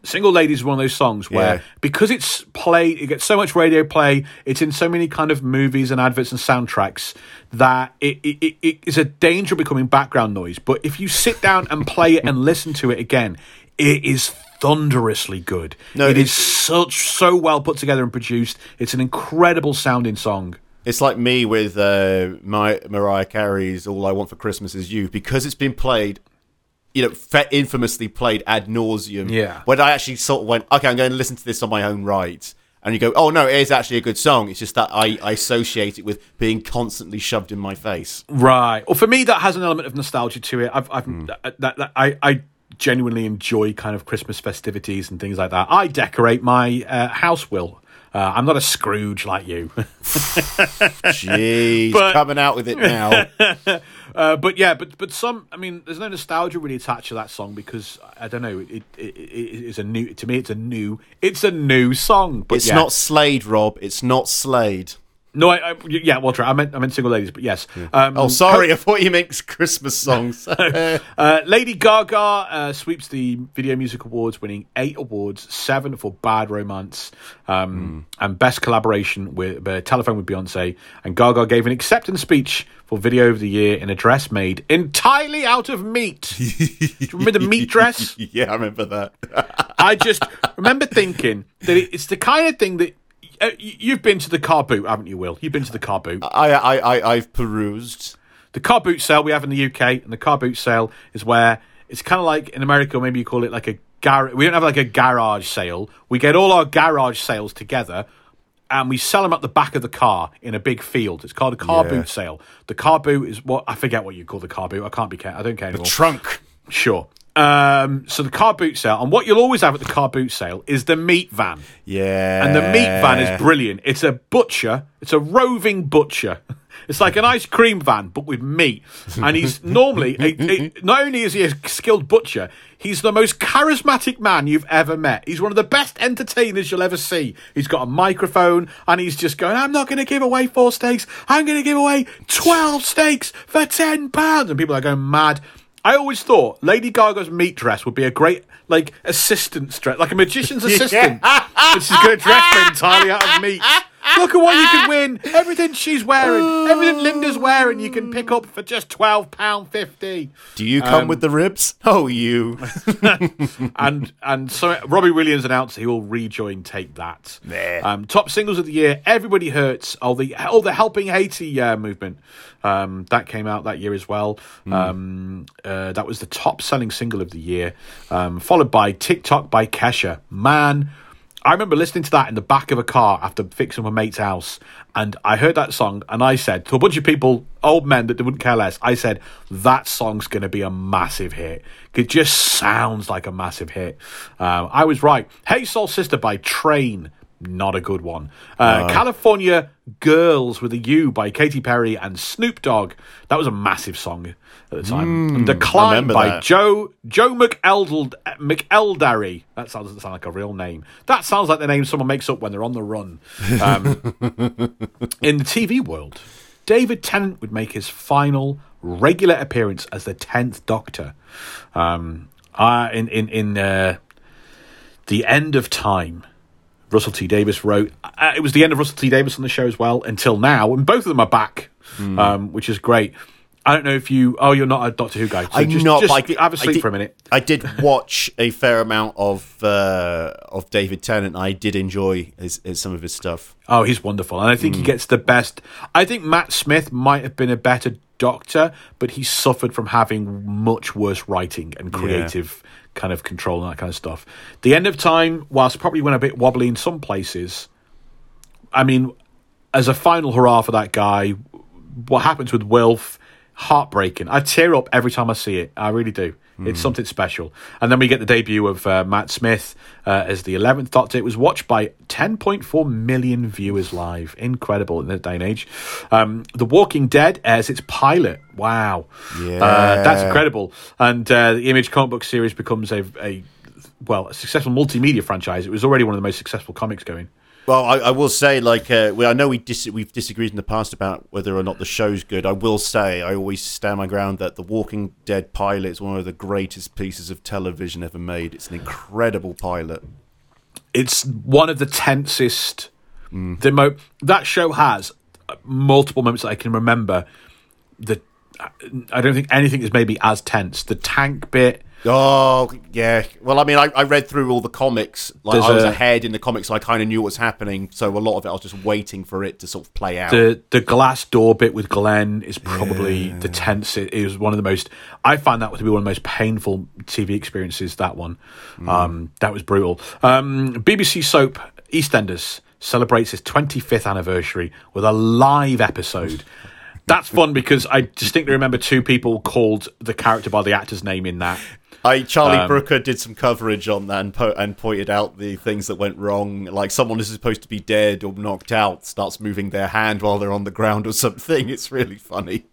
Single Ladies is one of those songs where Yeah. because it's played, it gets so much radio play, it's in so many kind of movies and adverts and soundtracks that it, it, it, it is a danger of becoming background noise. But if you sit down and play it and listen to it again, it is thunderously good. No, it it is such so well put together and produced. It's an incredible sounding song. It's like me with uh, my Mariah Carey's "All I Want for Christmas Is You" because it's been played, you know, fa- infamously played ad nauseum. Yeah. When I actually sort of went, okay, I'm going to listen to this on my own right, and you go, oh no, it is actually a good song. It's just that I, I associate it with being constantly shoved in my face. Right. Well, for me, that has an element of nostalgia to it. I've, I've Hmm. that, that, I, I genuinely enjoy kind of Christmas festivities and things like that. I decorate my uh, house. Will uh, I'm not a Scrooge like you, Jeez, But- coming out with it now. uh, but yeah, but but some. I mean, there's no nostalgia really attached to that song because I don't know. It, it, it it's a new to me. It's a new. It's a new song. But It's yeah. not Slade, Rob. It's not Slade. No, I, I yeah, well, true. I meant I meant single ladies, but yes. Um, Oh, sorry, I thought you meant Christmas songs. Uh, Lady Gaga uh, sweeps the Video Music Awards, winning eight awards, seven for Bad Romance, um, and Best Collaboration with uh, Telephone with Beyonce. And Gaga gave an acceptance speech for Video of the Year in a dress made entirely out of meat. Do you remember the meat dress? yeah, I remember that. I just remember thinking that it's the kind of thing that. Uh, you've been to the car boot, haven't you, Will? You've been to the car boot. I, I, I, I've perused. The car boot sale we have in the UK, and the car boot sale is where it's kind of like in America, maybe you call it like a gar. We don't have like a garage sale. We get all our garage sales together, and we sell them at the back of the car in a big field. It's called a car Yeah. boot sale. The car boot is what I forget what you call the car boot. I can't be. ca- I don't care anymore. Trunk. sure. Um, so the car boot sale, and what you'll always have at the car boot sale is the meat van. Yeah. And the meat van is brilliant. It's a butcher. It's a roving butcher. It's like an ice cream van, but with meat. And he's normally, a, a- not only is he a skilled butcher, he's the most charismatic man you've ever met. He's one of the best entertainers you'll ever see. He's got a microphone and he's just going, I'm not going to give away four steaks. I'm going to give away 12 steaks for 10 pounds. And people are going mad. I always thought Lady Gaga's meat dress would be a great, like, assistant dress, like a magician's assistant. but she's going to dress entirely out of meat. Look at what you can win. Everything she's wearing, everything Linda's wearing, you can pick up for just twelve pound fifty. Do you come Um, with the ribs? Oh, you. And and so Robbie Williams announced he will rejoin Take That. Nah. Um, top singles of the year: Everybody Hurts. Oh, the oh the Helping Haiti uh, movement. Um, that came out that year as well. Um, uh, that was the top selling single of the year, um, followed by TikTok by Kesha. Man. I remember listening to that in the back of a car after fixing my mate's house, and I heard that song, and I said to a bunch of people, old men that they wouldn't care less, I said that song's going to be a massive hit. It just sounds like a massive hit. Um, I was right. Hey Soul Sister by Train, not a good one. Uh, California Girls with a U by Katy Perry and Snoop Dogg. That was a massive song at the time. and Decline remember by that. Joe Joe McEldel, McElderry. That sounds doesn't sound like a real name. That sounds like the name someone makes up when they're on the run. Um, in the TV world, David Tennant would make his final regular appearance as the tenth Doctor. Um, uh, in in in uh, the end of time. Russell T Davies wrote. Uh, it was the end of Russell T Davies on the show as well until now, and both of them are back, Hmm. um, which is great. I don't know if you. Oh, you're not a Doctor Who guy. So I'm just, not. Just I did, have a sleep did- for a minute. I did watch a fair amount of uh, of David Tennant. I did enjoy his, his, some of his stuff. Oh, he's wonderful, and I think he gets the best. I think Matt Smith might have been a better Doctor, but he suffered from having much worse writing and creative kind of control and that kind of stuff. The End of Time, whilst probably went a bit wobbly in some places, I mean, as a final hurrah for that guy, what happens with Wilf, heartbreaking. I tear up every time I see it. I really do. It's something special. And then we get the debut of uh, Matt Smith uh, as the 11th Doctor. It was watched by 10.4 million viewers live. Incredible in that day and age. Um, the Walking Dead airs its pilot. Wow. Yeah. Uh, that's incredible. And uh, the Image comic book series becomes a, a, well, a successful multimedia franchise. It was already one of the most successful comics going. Well, I, I will say, like, uh, well, I know we dis- we've disagreed in the past about whether or not the show's good. I will say, I always stand my ground that the Walking Dead pilot is one of the greatest pieces of television ever made. It's an incredible pilot. it's one of the tensest. The mo- that show has multiple moments that I can remember. The I don't think anything is maybe as tense. The tank bit. Oh yeah. Well, I mean, I, I read through all the comics. Like There's I was a- ahead in the comics, so I kind of knew what was happening. So a lot of it, I was just waiting for it to sort of play out. The the glass door bit with Glenn is probably the tense. It is one of the most. I find that to be one of the most painful TV experiences. That one, um, that was brutal. Um, BBC soap EastEnders celebrates its 25th anniversary with a live episode. That's fun because I distinctly remember two people called the character by the actor's name in that. I Charlie Um, Brooker did some coverage on that and, po- and pointed out the things that went wrong. Like someone is supposed to be dead or knocked out starts moving their hand while they're on the ground or something. It's really funny.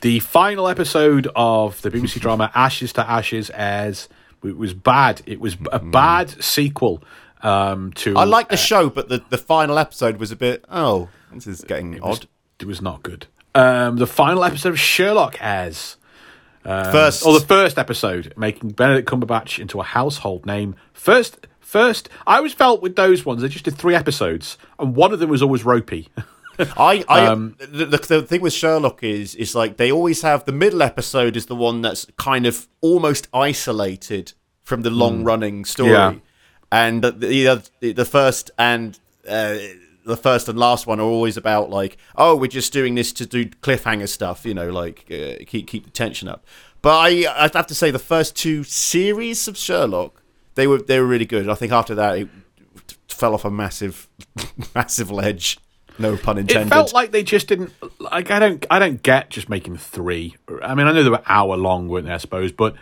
The final episode of the BBC drama Ashes to Ashes airs. It was bad. It was a bad sequel um, to. I like the show, but the, the final episode was a bit. Oh, this is getting odd. It was not good. Um, the final episode of Sherlock airs. First, Or the first episode, making Benedict Cumberbatch into a household name. First, first, I always felt with those ones they just did three episodes, and one of them was always ropey. I, I Um, the, the, the thing with Sherlock is is like they always have the middle episode is the one that's kind of almost isolated from the long running story, Hmm. Yeah. and the the, the, the first and uh, the first and last one are always about like oh we're just doing this to do cliffhanger stuff, you know, like uh, keep keep the tension up. But I I have to say the first two series of Sherlock they were they were really good. I think after that it fell off a massive massive ledge. No pun intended. It felt like they just didn't like. I don't. I don't get just making three. I mean, I know they were hour long, weren't they? I suppose, but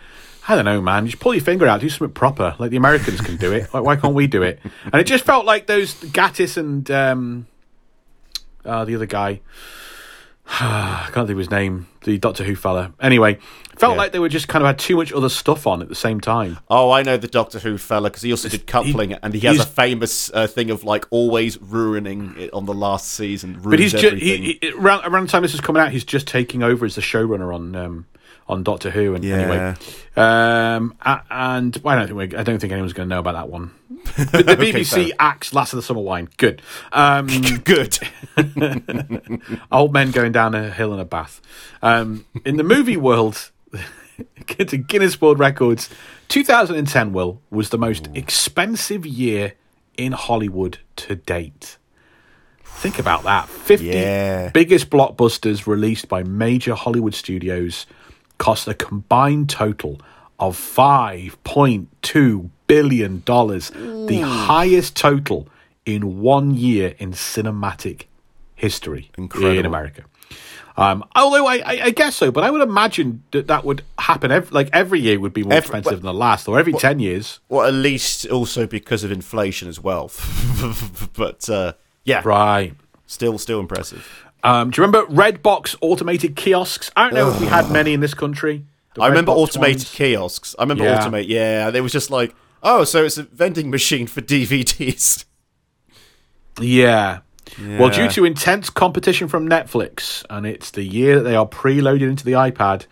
I don't know, man. Just pull your finger out, do something proper, like the Americans can do it. Like, why can't we do it? And it just felt like those Gatiss and um, uh, the other guy. I can't think of his name. The Doctor Who fella. Anyway, felt Yeah. like they were just kind of had too much other stuff on at the same time. Oh, I know the Doctor Who fella because he also did coupling, and he has a famous uh, thing of like always ruining it on the last season. But he's just he, he, around, around the time this is coming out, he's just taking over as the showrunner on um, on Doctor Who. And anyway, um, and well, I don't think we, I don't think anyone's going to know about that one. But the BBC fair. acts Last of the Summer Wine. Good. Um, good. old men going down a hill in a bath. Um, in the movie world, to Guinness World Records, 2010 will was the most expensive year in Hollywood to date. Think about that. 50 Yeah. biggest blockbusters released by major Hollywood studios cost a combined total of 5.2 billion dollars, the highest total in one year in cinematic history Incredible. in America. Um, although I, I, I guess so, but I would imagine that that would happen every, like every year would be more Every- expensive than the last, or every ten years. well, at least also because of inflation as well. but uh, yeah, Right. still still impressive. Um, do you remember Redbox automated kiosks? I don't know if we had many in this country. I remember automated ones. kiosks. I remember Yeah. automate. Yeah, they was just like, oh, so it's a vending machine for DVDs. Yeah. Well, due to intense competition from Netflix, and it's the year that they are preloaded into the iPad,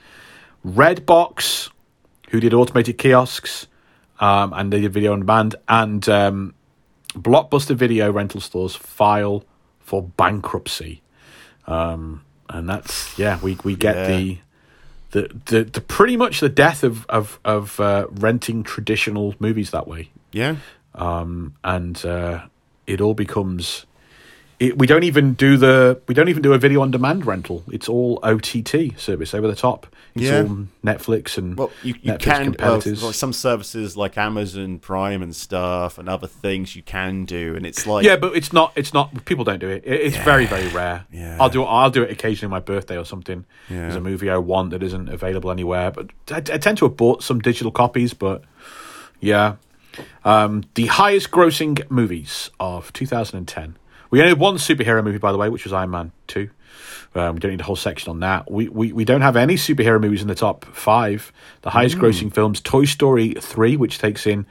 Redbox, who did automated kiosks, um, and they did video on demand, and um, Blockbuster video rental stores file for bankruptcy. Um, and that's yeah, we we get Yeah. the. The, the, the pretty much the death of of of uh, renting traditional movies that way Yeah, um, and uh, it all becomes. It, we don't even do the we don't even do a video on demand rental. It's all OTT service over the top. It's Yeah. all Netflix and well, you, you Netflix can competitors. like some services like Amazon Prime and stuff, and other things you can do, and it's like yeah, but it's not. It's not. People don't do it. it it's very, very rare. Yeah. I'll do. I'll do it occasionally on my birthday or something. Yeah. There's a movie I want that isn't available anywhere. But I, I tend to have bought some digital copies. But yeah, um, the highest grossing movies of 2010. We only had one superhero movie, by the way, which was Iron Man Two. Um, we don't need a whole section on that. We, we we don't have any superhero movies in the top five. The highest grossing films: Toy Story three, which takes in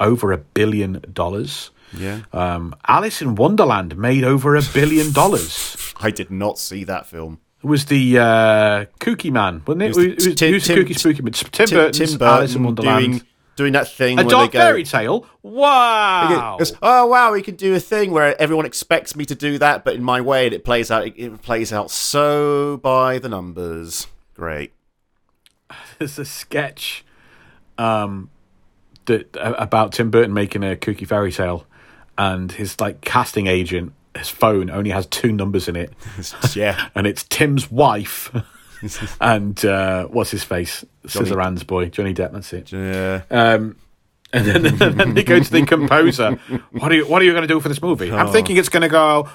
over a billion dollars. yeah. Um, Alice in Wonderland made over a billion dollars. I did not see that film. It was the uh, Kooky Man, wasn't it? It was It was, Tim- who's the Tim- Kooky Spooky Man? Tim, Tim, Burton's Tim Burton Alice in Wonderland. doing doing that thing a where dark they go. fairy tale. Wow! Goes, oh wow, we can do a thing where everyone expects me to do that, but in my way, and it plays out. It, it plays out so by the numbers. Great. There's a sketch um, that uh, about Tim Burton making a kooky fairy tale, and his like casting agent, his phone only has two numbers in it, yeah. and it's Tim's wife. and uh, what's his face? Scissorhands boy, Johnny Depp. That's it. Yeah. Um, and then, and then they go to the composer. What are you What are you going to do for this movie? I'm thinking it's going to go.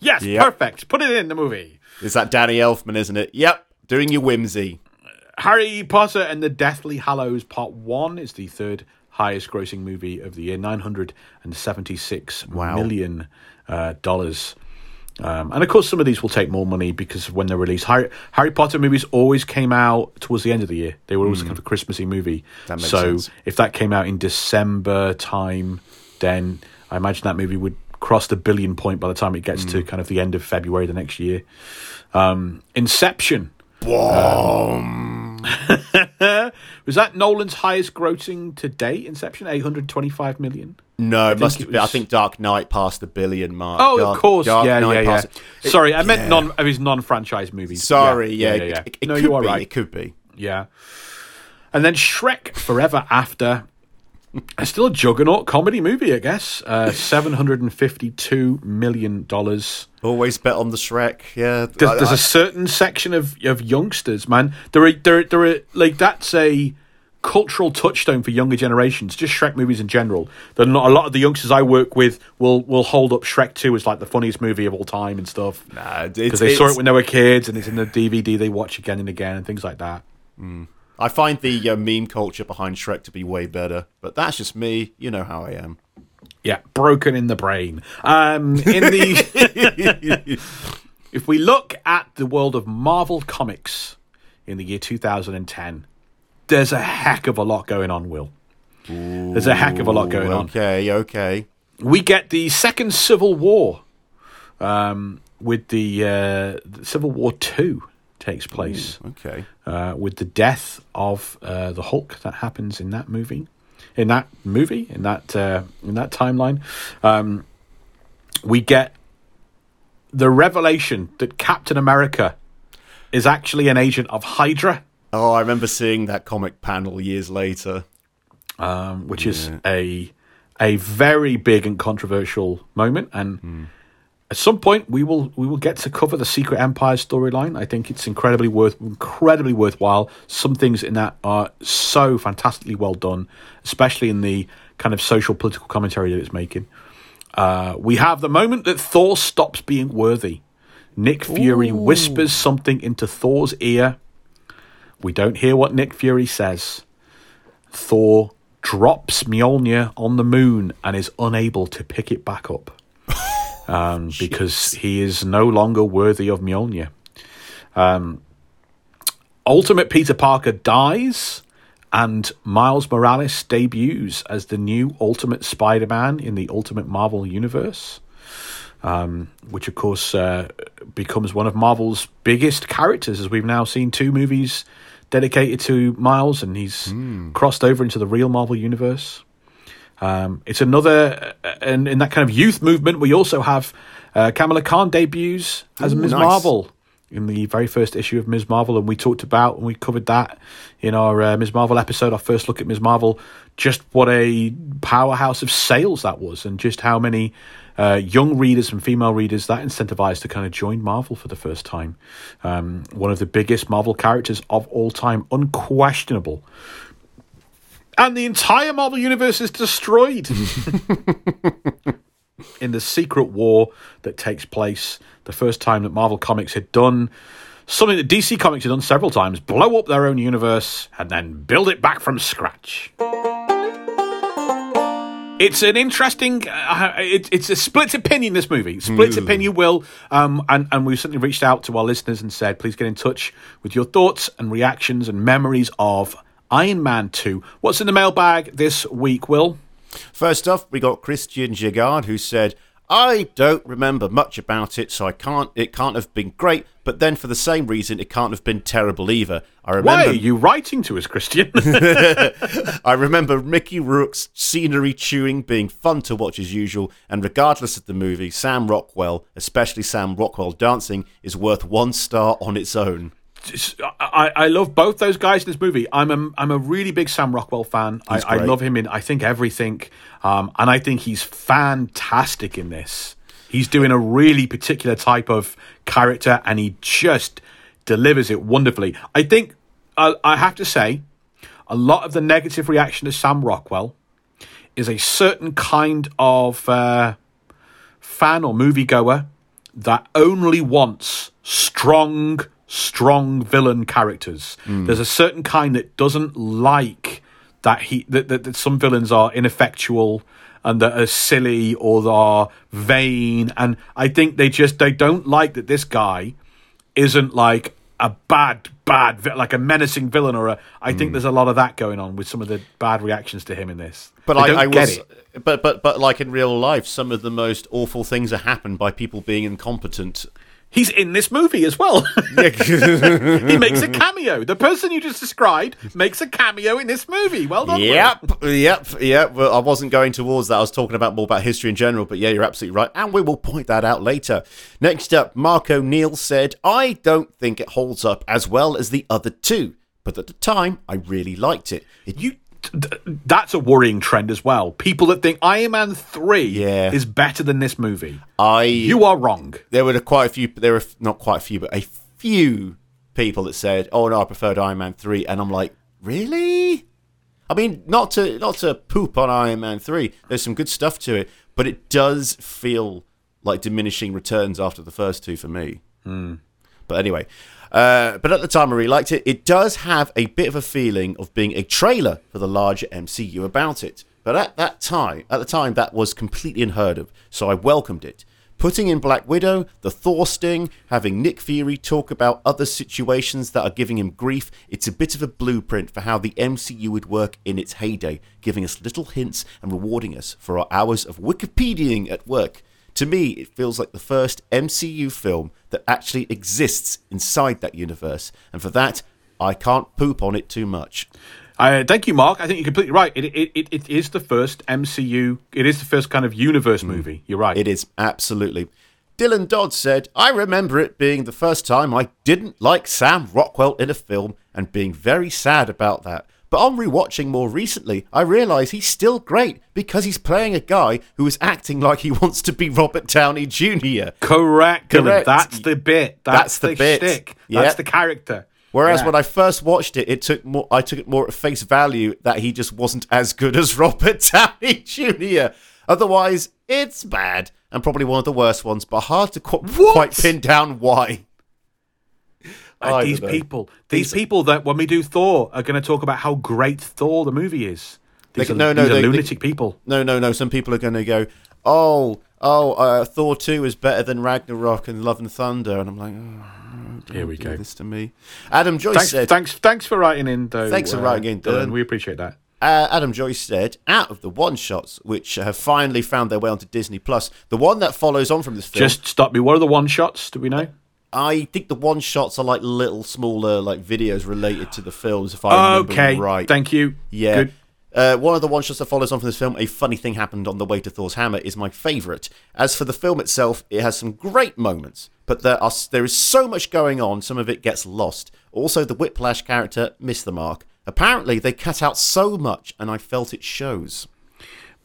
Yes, Yep. perfect. Put it in the movie. Is that Danny Elfman, isn't it? Yep. Doing your whimsy. Harry Potter and the Deathly Hallows Part One is the third highest grossing movie of the year, nine hundred and seventy six Wow. million uh, dollars. Um, and of course, some of these will take more money because when they're released. Harry, Harry Potter movies always came out towards the end of the year. They were always kind of a Christmassy movie. That makes so sense. if that came out in December time, then I imagine that movie would cross the billion point by the time it gets to kind of the end of February the next year. Um, Inception. Um, was that Nolan's highest grossing to date? Inception, eight hundred twenty-five million. No, it must it have been. I think Dark Knight passed the billion mark. Oh, Dark- of course, Dark yeah, Knight yeah, yeah. it. Sorry, I meant yeah. non of his non-franchise movies. Sorry, yeah, yeah, yeah. It, it no, you are be. right. It could be. Yeah. And then Shrek Forever After. It's still a juggernaut comedy movie, I guess. Uh, Seven hundred and fifty-two million dollars. Always bet on the Shrek. Yeah, There's, I- there's I- a certain section of, of youngsters, man. There are there there are like that's a cultural touchstone for younger generations. Just Shrek movies in general. There are not a lot of the youngsters I work with will will hold up Shrek Two as like the funniest movie of all time and stuff Nah, because they saw it when they were kids and it's in the DVD they watch again and again and things like that. I find the uh, meme culture behind Shrek to be way better, but that's just me. You know how I am. Yeah, broken in the brain. Um, in the if we look at the world of Marvel comics in the year 2010, there's a heck of a lot going on. Will there's a heck of a lot going on. Okay, okay. We get the second Civil War, um, with the, uh, the Civil War Two takes place Okay. uh, with the death of uh, the Hulk that happens in that movie, in that movie, in that uh, in that timeline. Um, we get the revelation that Captain America is actually an agent of Hydra, Oh, I remember seeing that comic panel years later. um, which is a a very big and controversial moment and. At some point, we will we will get to cover the Secret Empire storyline. I think it's incredibly worth incredibly worthwhile. Some things in that are so fantastically well done, especially in the kind of social political commentary that it's making. Uh, we have the moment that Thor stops being worthy. Nick Fury whispers something into Thor's ear. We don't hear what Nick Fury says. Thor drops Mjolnir on the moon and is unable to pick it back up um, because he is no longer worthy of Mjolnir. Um, Ultimate Peter Parker dies, and Miles Morales debuts as the new Ultimate Spider Man in the Ultimate Marvel Universe. Um, which, of course, uh, becomes one of Marvel's biggest characters, as we've now seen two movies dedicated to Miles, and he's crossed over into the real Marvel Universe. Um, it's another, uh, and in that kind of youth movement, we also have uh, Kamala Khan debuts as Ooh, Ms. nice. Marvel in the very first issue of Ms. Marvel, and we talked about and we covered that in our uh, Ms. Marvel episode, our first look at Ms. Marvel. Just what a powerhouse of sales that was, and just how many uh, young readers and female readers that incentivized to kind of join Marvel for the first time. Um, one of the biggest Marvel characters of all time, unquestionable and the entire Marvel universe is destroyed in the secret war that takes place. The first time that Marvel Comics had done something that DC Comics had done several times blow up their own universe and then build it back from scratch. It's an interesting. Uh, it, it's a split opinion. This movie, split opinion. Will um, and and we've certainly reached out to our listeners and said, please get in touch with your thoughts and reactions and memories of Iron Man Two. What's in the mailbag this week, Will? First off, we got Christian Gigard who said, I don't remember much about it, so I can't. It can't have been great. But then, for the same reason, it can't have been terrible either. I Why remember. are you writing to us, Christian? I remember Mickey Rourke's scenery chewing being fun to watch as usual, and regardless of the movie, Sam Rockwell, especially Sam Rockwell dancing, is worth one star on its own. I, I love both those guys in this movie. I'm a I'm a really big Sam Rockwell fan. I, I love him in I think everything, um, and I think he's fantastic in this. He's doing a really particular type of character, and he just delivers it wonderfully. I think I, I have to say, a lot of the negative reaction to Sam Rockwell is a certain kind of uh, fan or moviegoer that only wants strong, strong villain characters. Hmm. There's a certain kind that doesn't like that he that, that, that some villains are ineffectual and that are silly or they are vain. And I think they just they don't like that this guy isn't like a bad bad like a menacing villain or a I think hmm. there's a lot of that going on with some of the bad reactions to him in this. But They I, I get was, it. but but but like in real life, some of the most awful things are happened by people being incompetent. He's in this movie as well. he makes a cameo. The person you just described makes a cameo in this movie. Well done. Will. Yep, yep, yep. Well, I wasn't going towards that. I was talking about more about history in general. But yeah, you're absolutely right, and we will point that out later. Next up, Mark O'Neill said, "I don't think it holds up as well as the other two, but at the time, I really liked it. It You. Th- That's a worrying trend as well. People that think Iron Man three Yeah. is better than this movie. I You are wrong. there were quite a few. There were not quite a few, but a few people that said, "Oh no, I preferred Iron Man 3. and I'm like, really? I mean, not to not to poop on Iron Man three. There's some good stuff to it, but it does feel like diminishing returns after the first two for me. Hmm. But anyway, uh, but at the time I really liked it. It does have a bit of a feeling of being a trailer for the larger MCU about it. But at that time, at the time, that was completely unheard of. So I welcomed it. Putting in Black Widow, the Thor sting, having Nick Fury talk about other situations that are giving him grief, it's a bit of a blueprint for how the MCU would work in its heyday, giving us little hints and rewarding us for our hours of Wikipediaing at work. To me, it feels like the first MCU film that actually exists inside that universe, and for that, I can't poop on it too much. Uh, thank you, Mark. I think you're completely right. It, it, it, it is the first MCU. It is the first kind of universe movie. You're right. It is absolutely. Dylan Dodd said, I remember it being the first time I didn't like Sam Rockwell in a film and being very sad about that. But on rewatching more recently, I realise he's still great because he's playing a guy who is acting like he wants to be Robert Downey Jr. Correct. Correct. That's the bit. That's, That's the the, bit. shtick. Yeah. That's the character. Whereas Yeah. when I first watched it, it took more. I took it more at face value that he just wasn't as good as Robert Downey Jr. Otherwise, it's bad and probably one of the worst ones, but hard to qu- quite pin down why. I these people, these people that when we do Thor are going to talk about how great Thor the movie is. These They- are, no, no, these are they- they- lunatic people. No, no, no. Some people are going to go, oh, oh, uh, Thor two is better than Ragnarok and Love and Thunder, and I'm like, oh, Here we go. This to me, Adam Joyce Thanks, said. thanks, thanks for writing in. Though, Thanks for uh, writing in, Dylan. We appreciate that. Uh, Adam Joyce said, out of the one shots which have finally found their way onto Disney Plus, the one that follows on from this film, Just stop me. What are the one shots? Do we know? I think the one shots are like little smaller like videos related to the films. If I remember Okay, right, thank you. Yeah. Uh, one of the one shots that follows on from this film, a funny thing happened on the way to Thor's hammer, is my favourite. As for the film itself, it has some great moments, but there are there is so much going on, some of it gets lost. Also, the Whiplash character missed the mark. Apparently, they cut out so much, and I felt it shows.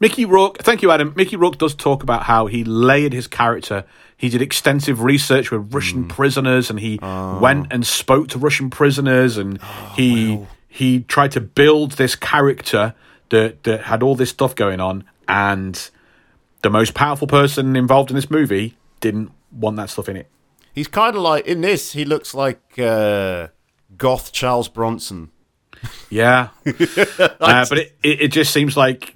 Mickey Rourke, thank you, Adam. Mickey Rourke does talk about how he layered his character. He did extensive research with Russian prisoners, and he went and spoke to Russian prisoners, and he he tried to build this character that that had all this stuff going on. And the most powerful person involved in this movie didn't want that stuff in it. He's kind of like in this. He looks like uh, goth Charles Bronson. Yeah, uh, but it, it it just seems like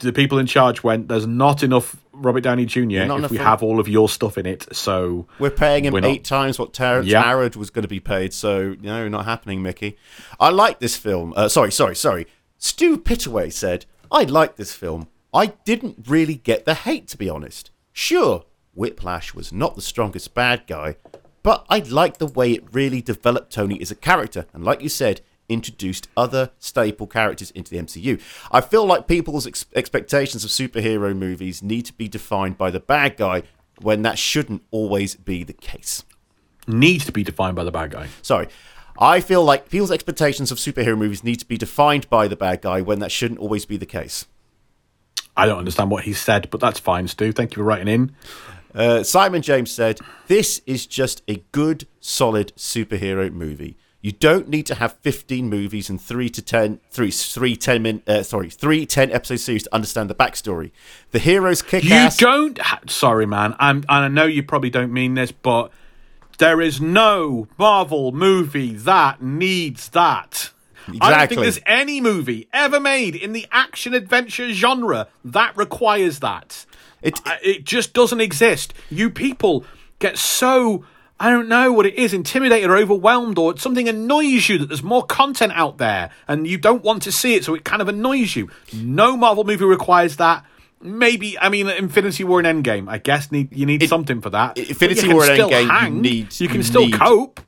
the people in charge went. There's not enough Robert Downey Jr. not if we have all of your stuff in it. So We're paying him We're not- eight times what Terrence Yeah. Howard was going to be paid, so no, not happening, Mickey. I like this film. Uh, sorry, sorry, sorry. Stu Pittaway said, I like this film. I didn't really get the hate, to be honest. Sure, Whiplash was not the strongest bad guy, but I like the way it really developed Tony as a character, and like you said, introduced other staple characters into the MCU. I feel like people's ex- expectations of superhero movies need to be defined by the bad guy when that shouldn't always be the case. Needs to be defined by the bad guy. Sorry. I feel like people's expectations of superhero movies need to be defined by the bad guy when that shouldn't always be the case. I don't understand what he said, but that's fine, Stu. Thank you for writing in. Uh, Simon James said, This is just a good, solid superhero movie. You don't need to have 15 movies and three to 10, three, three 10 min, uh, sorry, three 10 episode series to understand the backstory. The heroes kick You ass. don't. Ha- Sorry, man. I'm. And I know you probably don't mean this, but there is no Marvel movie that needs that. Exactly. I don't think there's any movie ever made in the action adventure genre that requires that. It- it just doesn't exist. You people get so I don't know what it is, intimidated or overwhelmed, or something annoys you that there's more content out there and you don't want to see it, so it kind of annoys you. No Marvel movie requires that. Maybe I mean Infinity War and Endgame. I guess need you need something for that. Infinity War and Endgame, you hang. need- You can you still need- cope.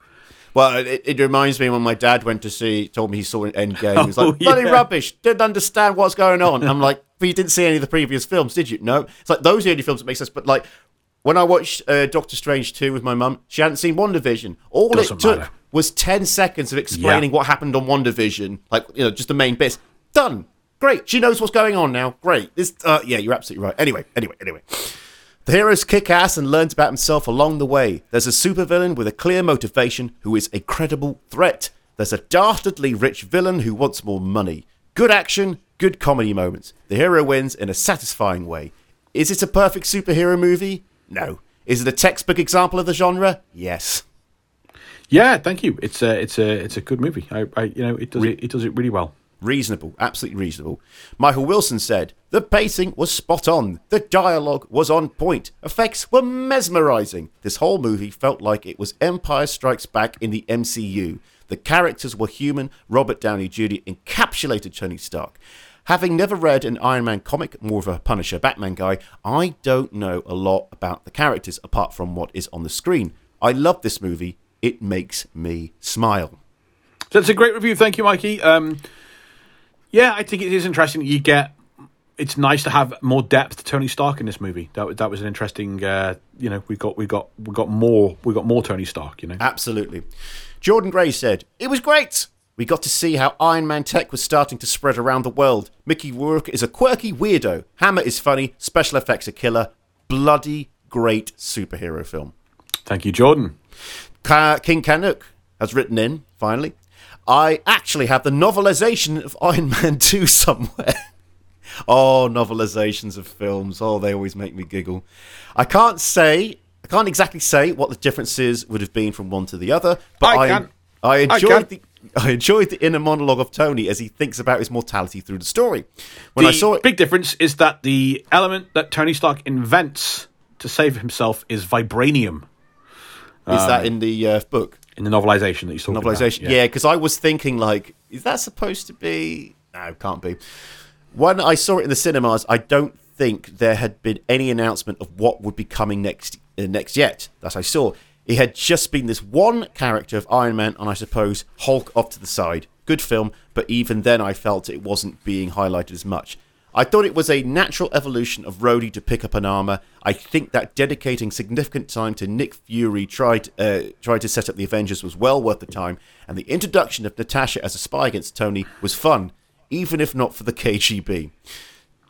Well, it, it reminds me when my dad went to see, told me he saw an Endgame. He was Oh, like, bloody yeah. rubbish, didn't understand what's going on. I'm like, but you didn't see any of the previous films, did you? No. It's like, those are the only films that make sense. But like, when I watched uh, Doctor Strange 2 with my mum, she hadn't seen WandaVision. All Doesn't it took matter. was 10 seconds of explaining what happened on WandaVision. Like, you know, just the main bits. Done. Great. She knows what's going on now. Great. This, uh, yeah, you're absolutely right. Anyway, anyway, anyway. The heroes kick ass and learns about himself along the way. There's a supervillain with a clear motivation who is a credible threat. There's a dastardly rich villain who wants more money. Good action, good comedy moments. The hero wins in a satisfying way. Is it a perfect superhero movie? No. Is it a textbook example of the genre? Yes. Yeah, thank you. It's a it's a it's a good movie. I, I you know it does it, it does it really well. Reasonable, absolutely reasonable. Michael Wilson said, The pacing was spot on. The dialogue was on point. Effects were mesmerizing. This whole movie felt like it was Empire Strikes Back in the MCU. The characters were human. Robert Downey Jr. encapsulated Tony Stark. Having never read an Iron Man comic, more of a Punisher Batman guy, I don't know a lot about the characters apart from what is on the screen. I love this movie. It makes me smile. So it's a great review. Thank you, Mikey. Um, yeah, I think it is interesting. You get. It's nice to have more depth to Tony Stark in this movie. That that was an interesting. Uh, you know, we got we got we got more we got more Tony Stark. You know. Absolutely. Jordan Gray said, It was great. We got to see how Iron Man tech was starting to spread around the world. Mickey Rourke is a quirky weirdo. Hammer is funny. Special effects are killer. Bloody great superhero film. Thank you, Jordan. Ka- King Canuck has written in, finally. I actually have the novelization of Iron Man 2 somewhere. oh, novelizations of films. Oh, they always make me giggle. I can't say, I can't exactly say what the differences would have been from one to the other, but I I. I I enjoyed can. the. I enjoyed the inner monologue of Tony as he thinks about his mortality through the story. When the I saw it, big difference is that the element that Tony Stark invents to save himself is vibranium is that in the uh, book? in the novelization that you saw. novelization. Yeah, because I was thinking like, is that supposed to be? No, can't be. When I saw it in the cinemas, I don't think there had been any announcement of what would be coming next. Uh, next yet, that I saw, it had just been this one character of Iron Man, and I suppose Hulk off to the side. Good film, but even then, I felt it wasn't being highlighted as much. I thought it was a natural evolution of Rhodey to pick up an armor. I think that dedicating significant time to Nick Fury tried uh, tried to set up the Avengers was well worth the time, and the introduction of Natasha as a spy against Tony was fun, even if not for the KGB.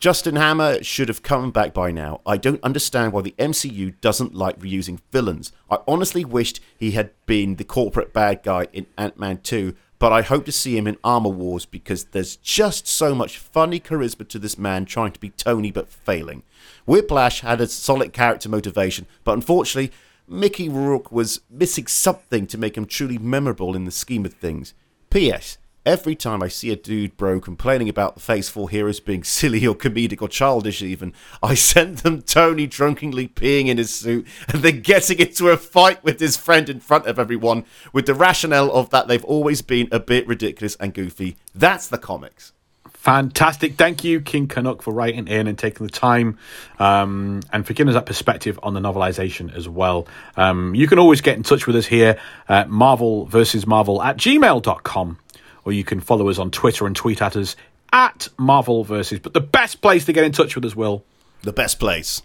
Justin Hammer should have come back by now. I don't understand why the MCU doesn't like reusing villains. I honestly wished he had been the corporate bad guy in Ant Man 2, but I hope to see him in Armor Wars because there's just so much funny charisma to this man trying to be Tony but failing. Whiplash had a solid character motivation, but unfortunately, Mickey Rourke was missing something to make him truly memorable in the scheme of things. P.S. Every time I see a dude bro complaining about the Phase 4 heroes being silly or comedic or childish even, I send them Tony drunkenly peeing in his suit and then getting into a fight with his friend in front of everyone with the rationale of that they've always been a bit ridiculous and goofy. That's the comics. Fantastic. Thank you, King Canuck, for writing in and taking the time um, and for giving us that perspective on the novelization as well. Um, you can always get in touch with us here at Marvel versus Marvel at gmail.com, or you can follow us on Twitter and tweet at us at Marvel versus. But the best place to get in touch with us, Will, The best place.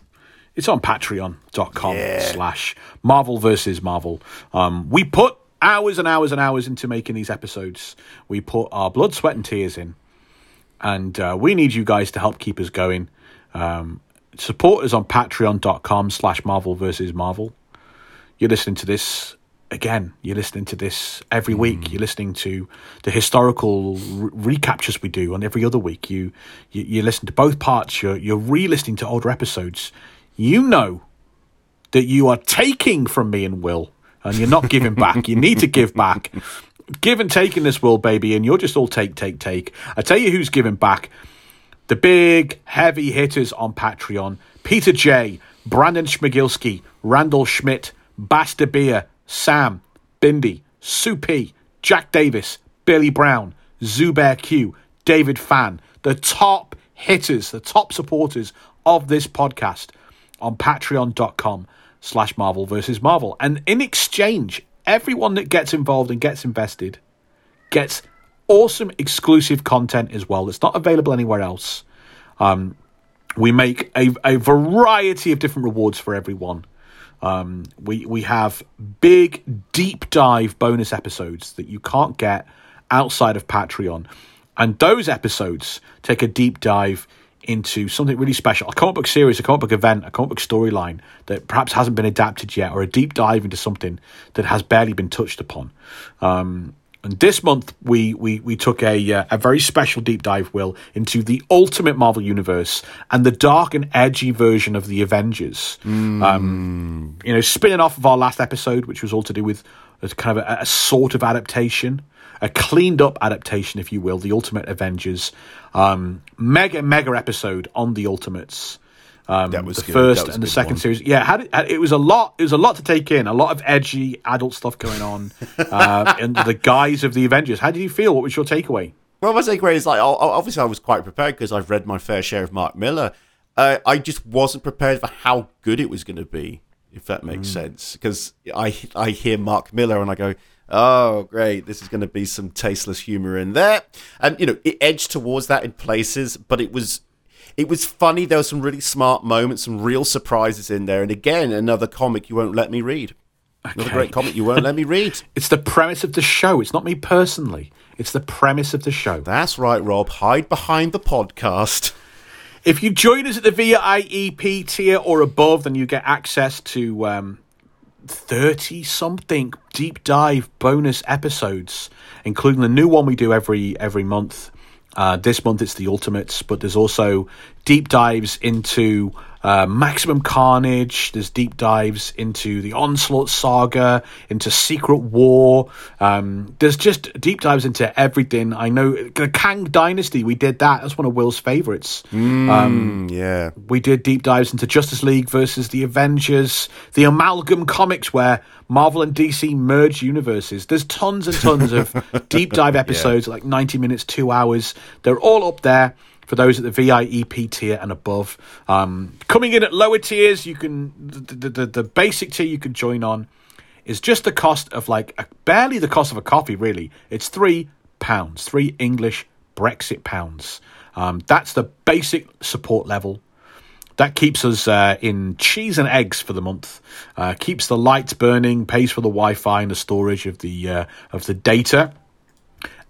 it's on patreon.com Yeah. slash Marvel versus Marvel. Um, we put hours and hours and hours into making these episodes. We put our blood, sweat, and tears in. And uh, we need you guys to help keep us going. Um, support us on patreon.com slash Marvel versus Marvel. You're listening to this again. You're listening to this every hmm. week. You're listening to the historical re- recaptures we do on every other week. You, you you listen to both parts. You're you're re-listening to older episodes. You know that you are taking from me and Will, and you're not giving back. You need to give back. Give and take in this world, baby, and you're just all take, take, take. I tell you who's giving back. The big heavy hitters on Patreon Peter J, Brandon Schmigilski, Randall Schmidt, Basta Beer, Sam, Sue P, Jack Davis, Billy Brown, Zubair Q, David Fan, the top hitters, the top supporters of this podcast on patreon.com slash Marvel versus Marvel. And in exchange, everyone that gets involved and gets invested gets awesome exclusive content as well that's not available anywhere else. Um, we make a, a variety of different rewards for everyone. Um, we we have big deep dive bonus episodes that you can't get outside of Patreon, and those episodes take a deep dive into something really special, a comic book series, a comic book event, a comic book storyline that perhaps hasn't been adapted yet, or a deep dive into something that has barely been touched upon. Um, and this month we we we took a uh, a very special deep dive, Will, into the Ultimate Marvel Universe and the dark and edgy version of the Avengers. Um, you know, spinning off of our last episode, which was all to do with a kind of a, a sort of adaptation, a cleaned up adaptation, if you will, the Ultimate Avengers. Um, mega mega episode on the Ultimates. Um, That was the good. first was and the second one. series. Yeah, had it, had- it was a lot. It was a lot to take in. A lot of edgy adult stuff going on uh, under the guise of the Avengers. How did you feel? What was your takeaway? Well, my takeaway is like, obviously, I was quite prepared because I've read my fair share of Mark Millar. Uh, I just wasn't prepared for how good it was going to be, if that makes sense. Because I I hear Mark Millar and I go, oh, great, this is going to be some tasteless humor in there, and you know, it edged towards that in places, but it was. It was funny. There were some really smart moments, some real surprises in there. And again, another comic you won't let me read. Another great comic you won't let me read. It's the premise of the show. It's not me personally. It's the premise of the show. That's right, Rob. Hide behind the podcast. If you join us at the VIEP tier or above, then you get access to um, 30 something deep dive bonus episodes, including the new one we do every every month. Uh, this month it's the Ultimates, but there's also deep dives into uh, Maximum Carnage. There's deep dives into the Onslaught Saga, into Secret War. Um, there's just deep dives into everything. I know the Kang Dynasty. We did that. That's one of Will's favorites. Mm, yeah. We did deep dives into Justice League versus the Avengers, the amalgam comics where Marvel and DC merge universes. There's tons and tons of deep dive episodes, like 90 minutes, two hours. They're all up there for those at the VIEP tier and above. Um, coming in at lower tiers, you can the, the, the, basic tier you can join on is just the cost of like a, barely the cost of a coffee. Really, it's three pounds, three English Brexit pounds. Um, that's the basic support level. That keeps us uh, in cheese and eggs for the month. Uh, keeps the lights burning, pays for the Wi-Fi and the storage of the uh, of the data.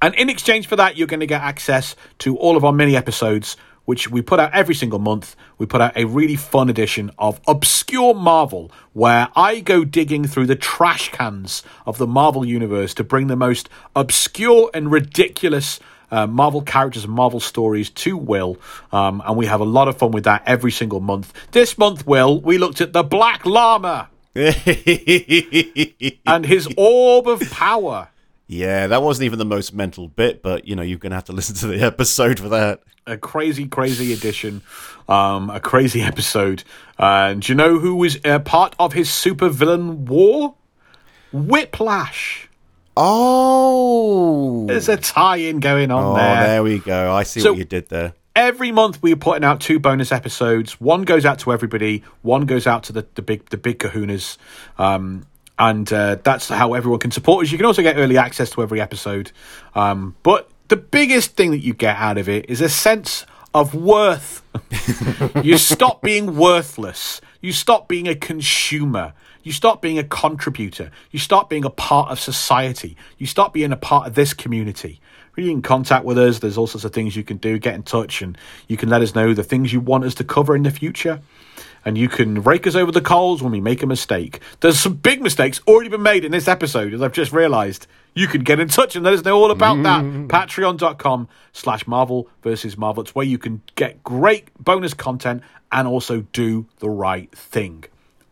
And in exchange for that, you're going to get access to all of our mini episodes, which we put out every single month. We put out a really fun edition of Obscure Marvel, where I go digging through the trash cans of the Marvel universe to bring the most obscure and ridiculous uh, Marvel characters and Marvel stories to Will. Um, and we have a lot of fun with that every single month. This month, Will, we looked at the Black Lama and his orb of power. Yeah, that wasn't even the most mental bit, but you know, you're gonna have to listen to the episode for that. a crazy, crazy edition, um, a crazy episode. And do you know who was uh, part of his supervillain war? Whiplash. Oh. There's a tie-in going on Oh, there. there we go. I see So- what you did there. every month we're putting out two bonus episodes. One goes out to everybody. One goes out to the, the big the big Kahunas. Um, and uh, that's how everyone can support us. You can also get early access to every episode. Um, but the biggest thing that you get out of it is a sense of worth. you stop being worthless. You stop being a consumer. You stop being a contributor. You stop being a part of society. You stop being a part of this community. Really in contact with us. There's all sorts of things you can do. Get in touch and you can let us know the things you want us to cover in the future. And you can rake us over the coals when we make a mistake. There's some big mistakes already been made in this episode, as I've just realised. You can get in touch and let us know all about that. Mm-hmm. Patreon.com slash Marvel versus Marvel. It's where you can get great bonus content and also do the right thing.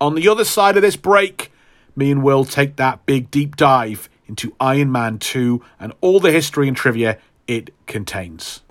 On the other side of this break, me and Will take that big deep dive into Iron Man 2 and all the history and trivia it contains.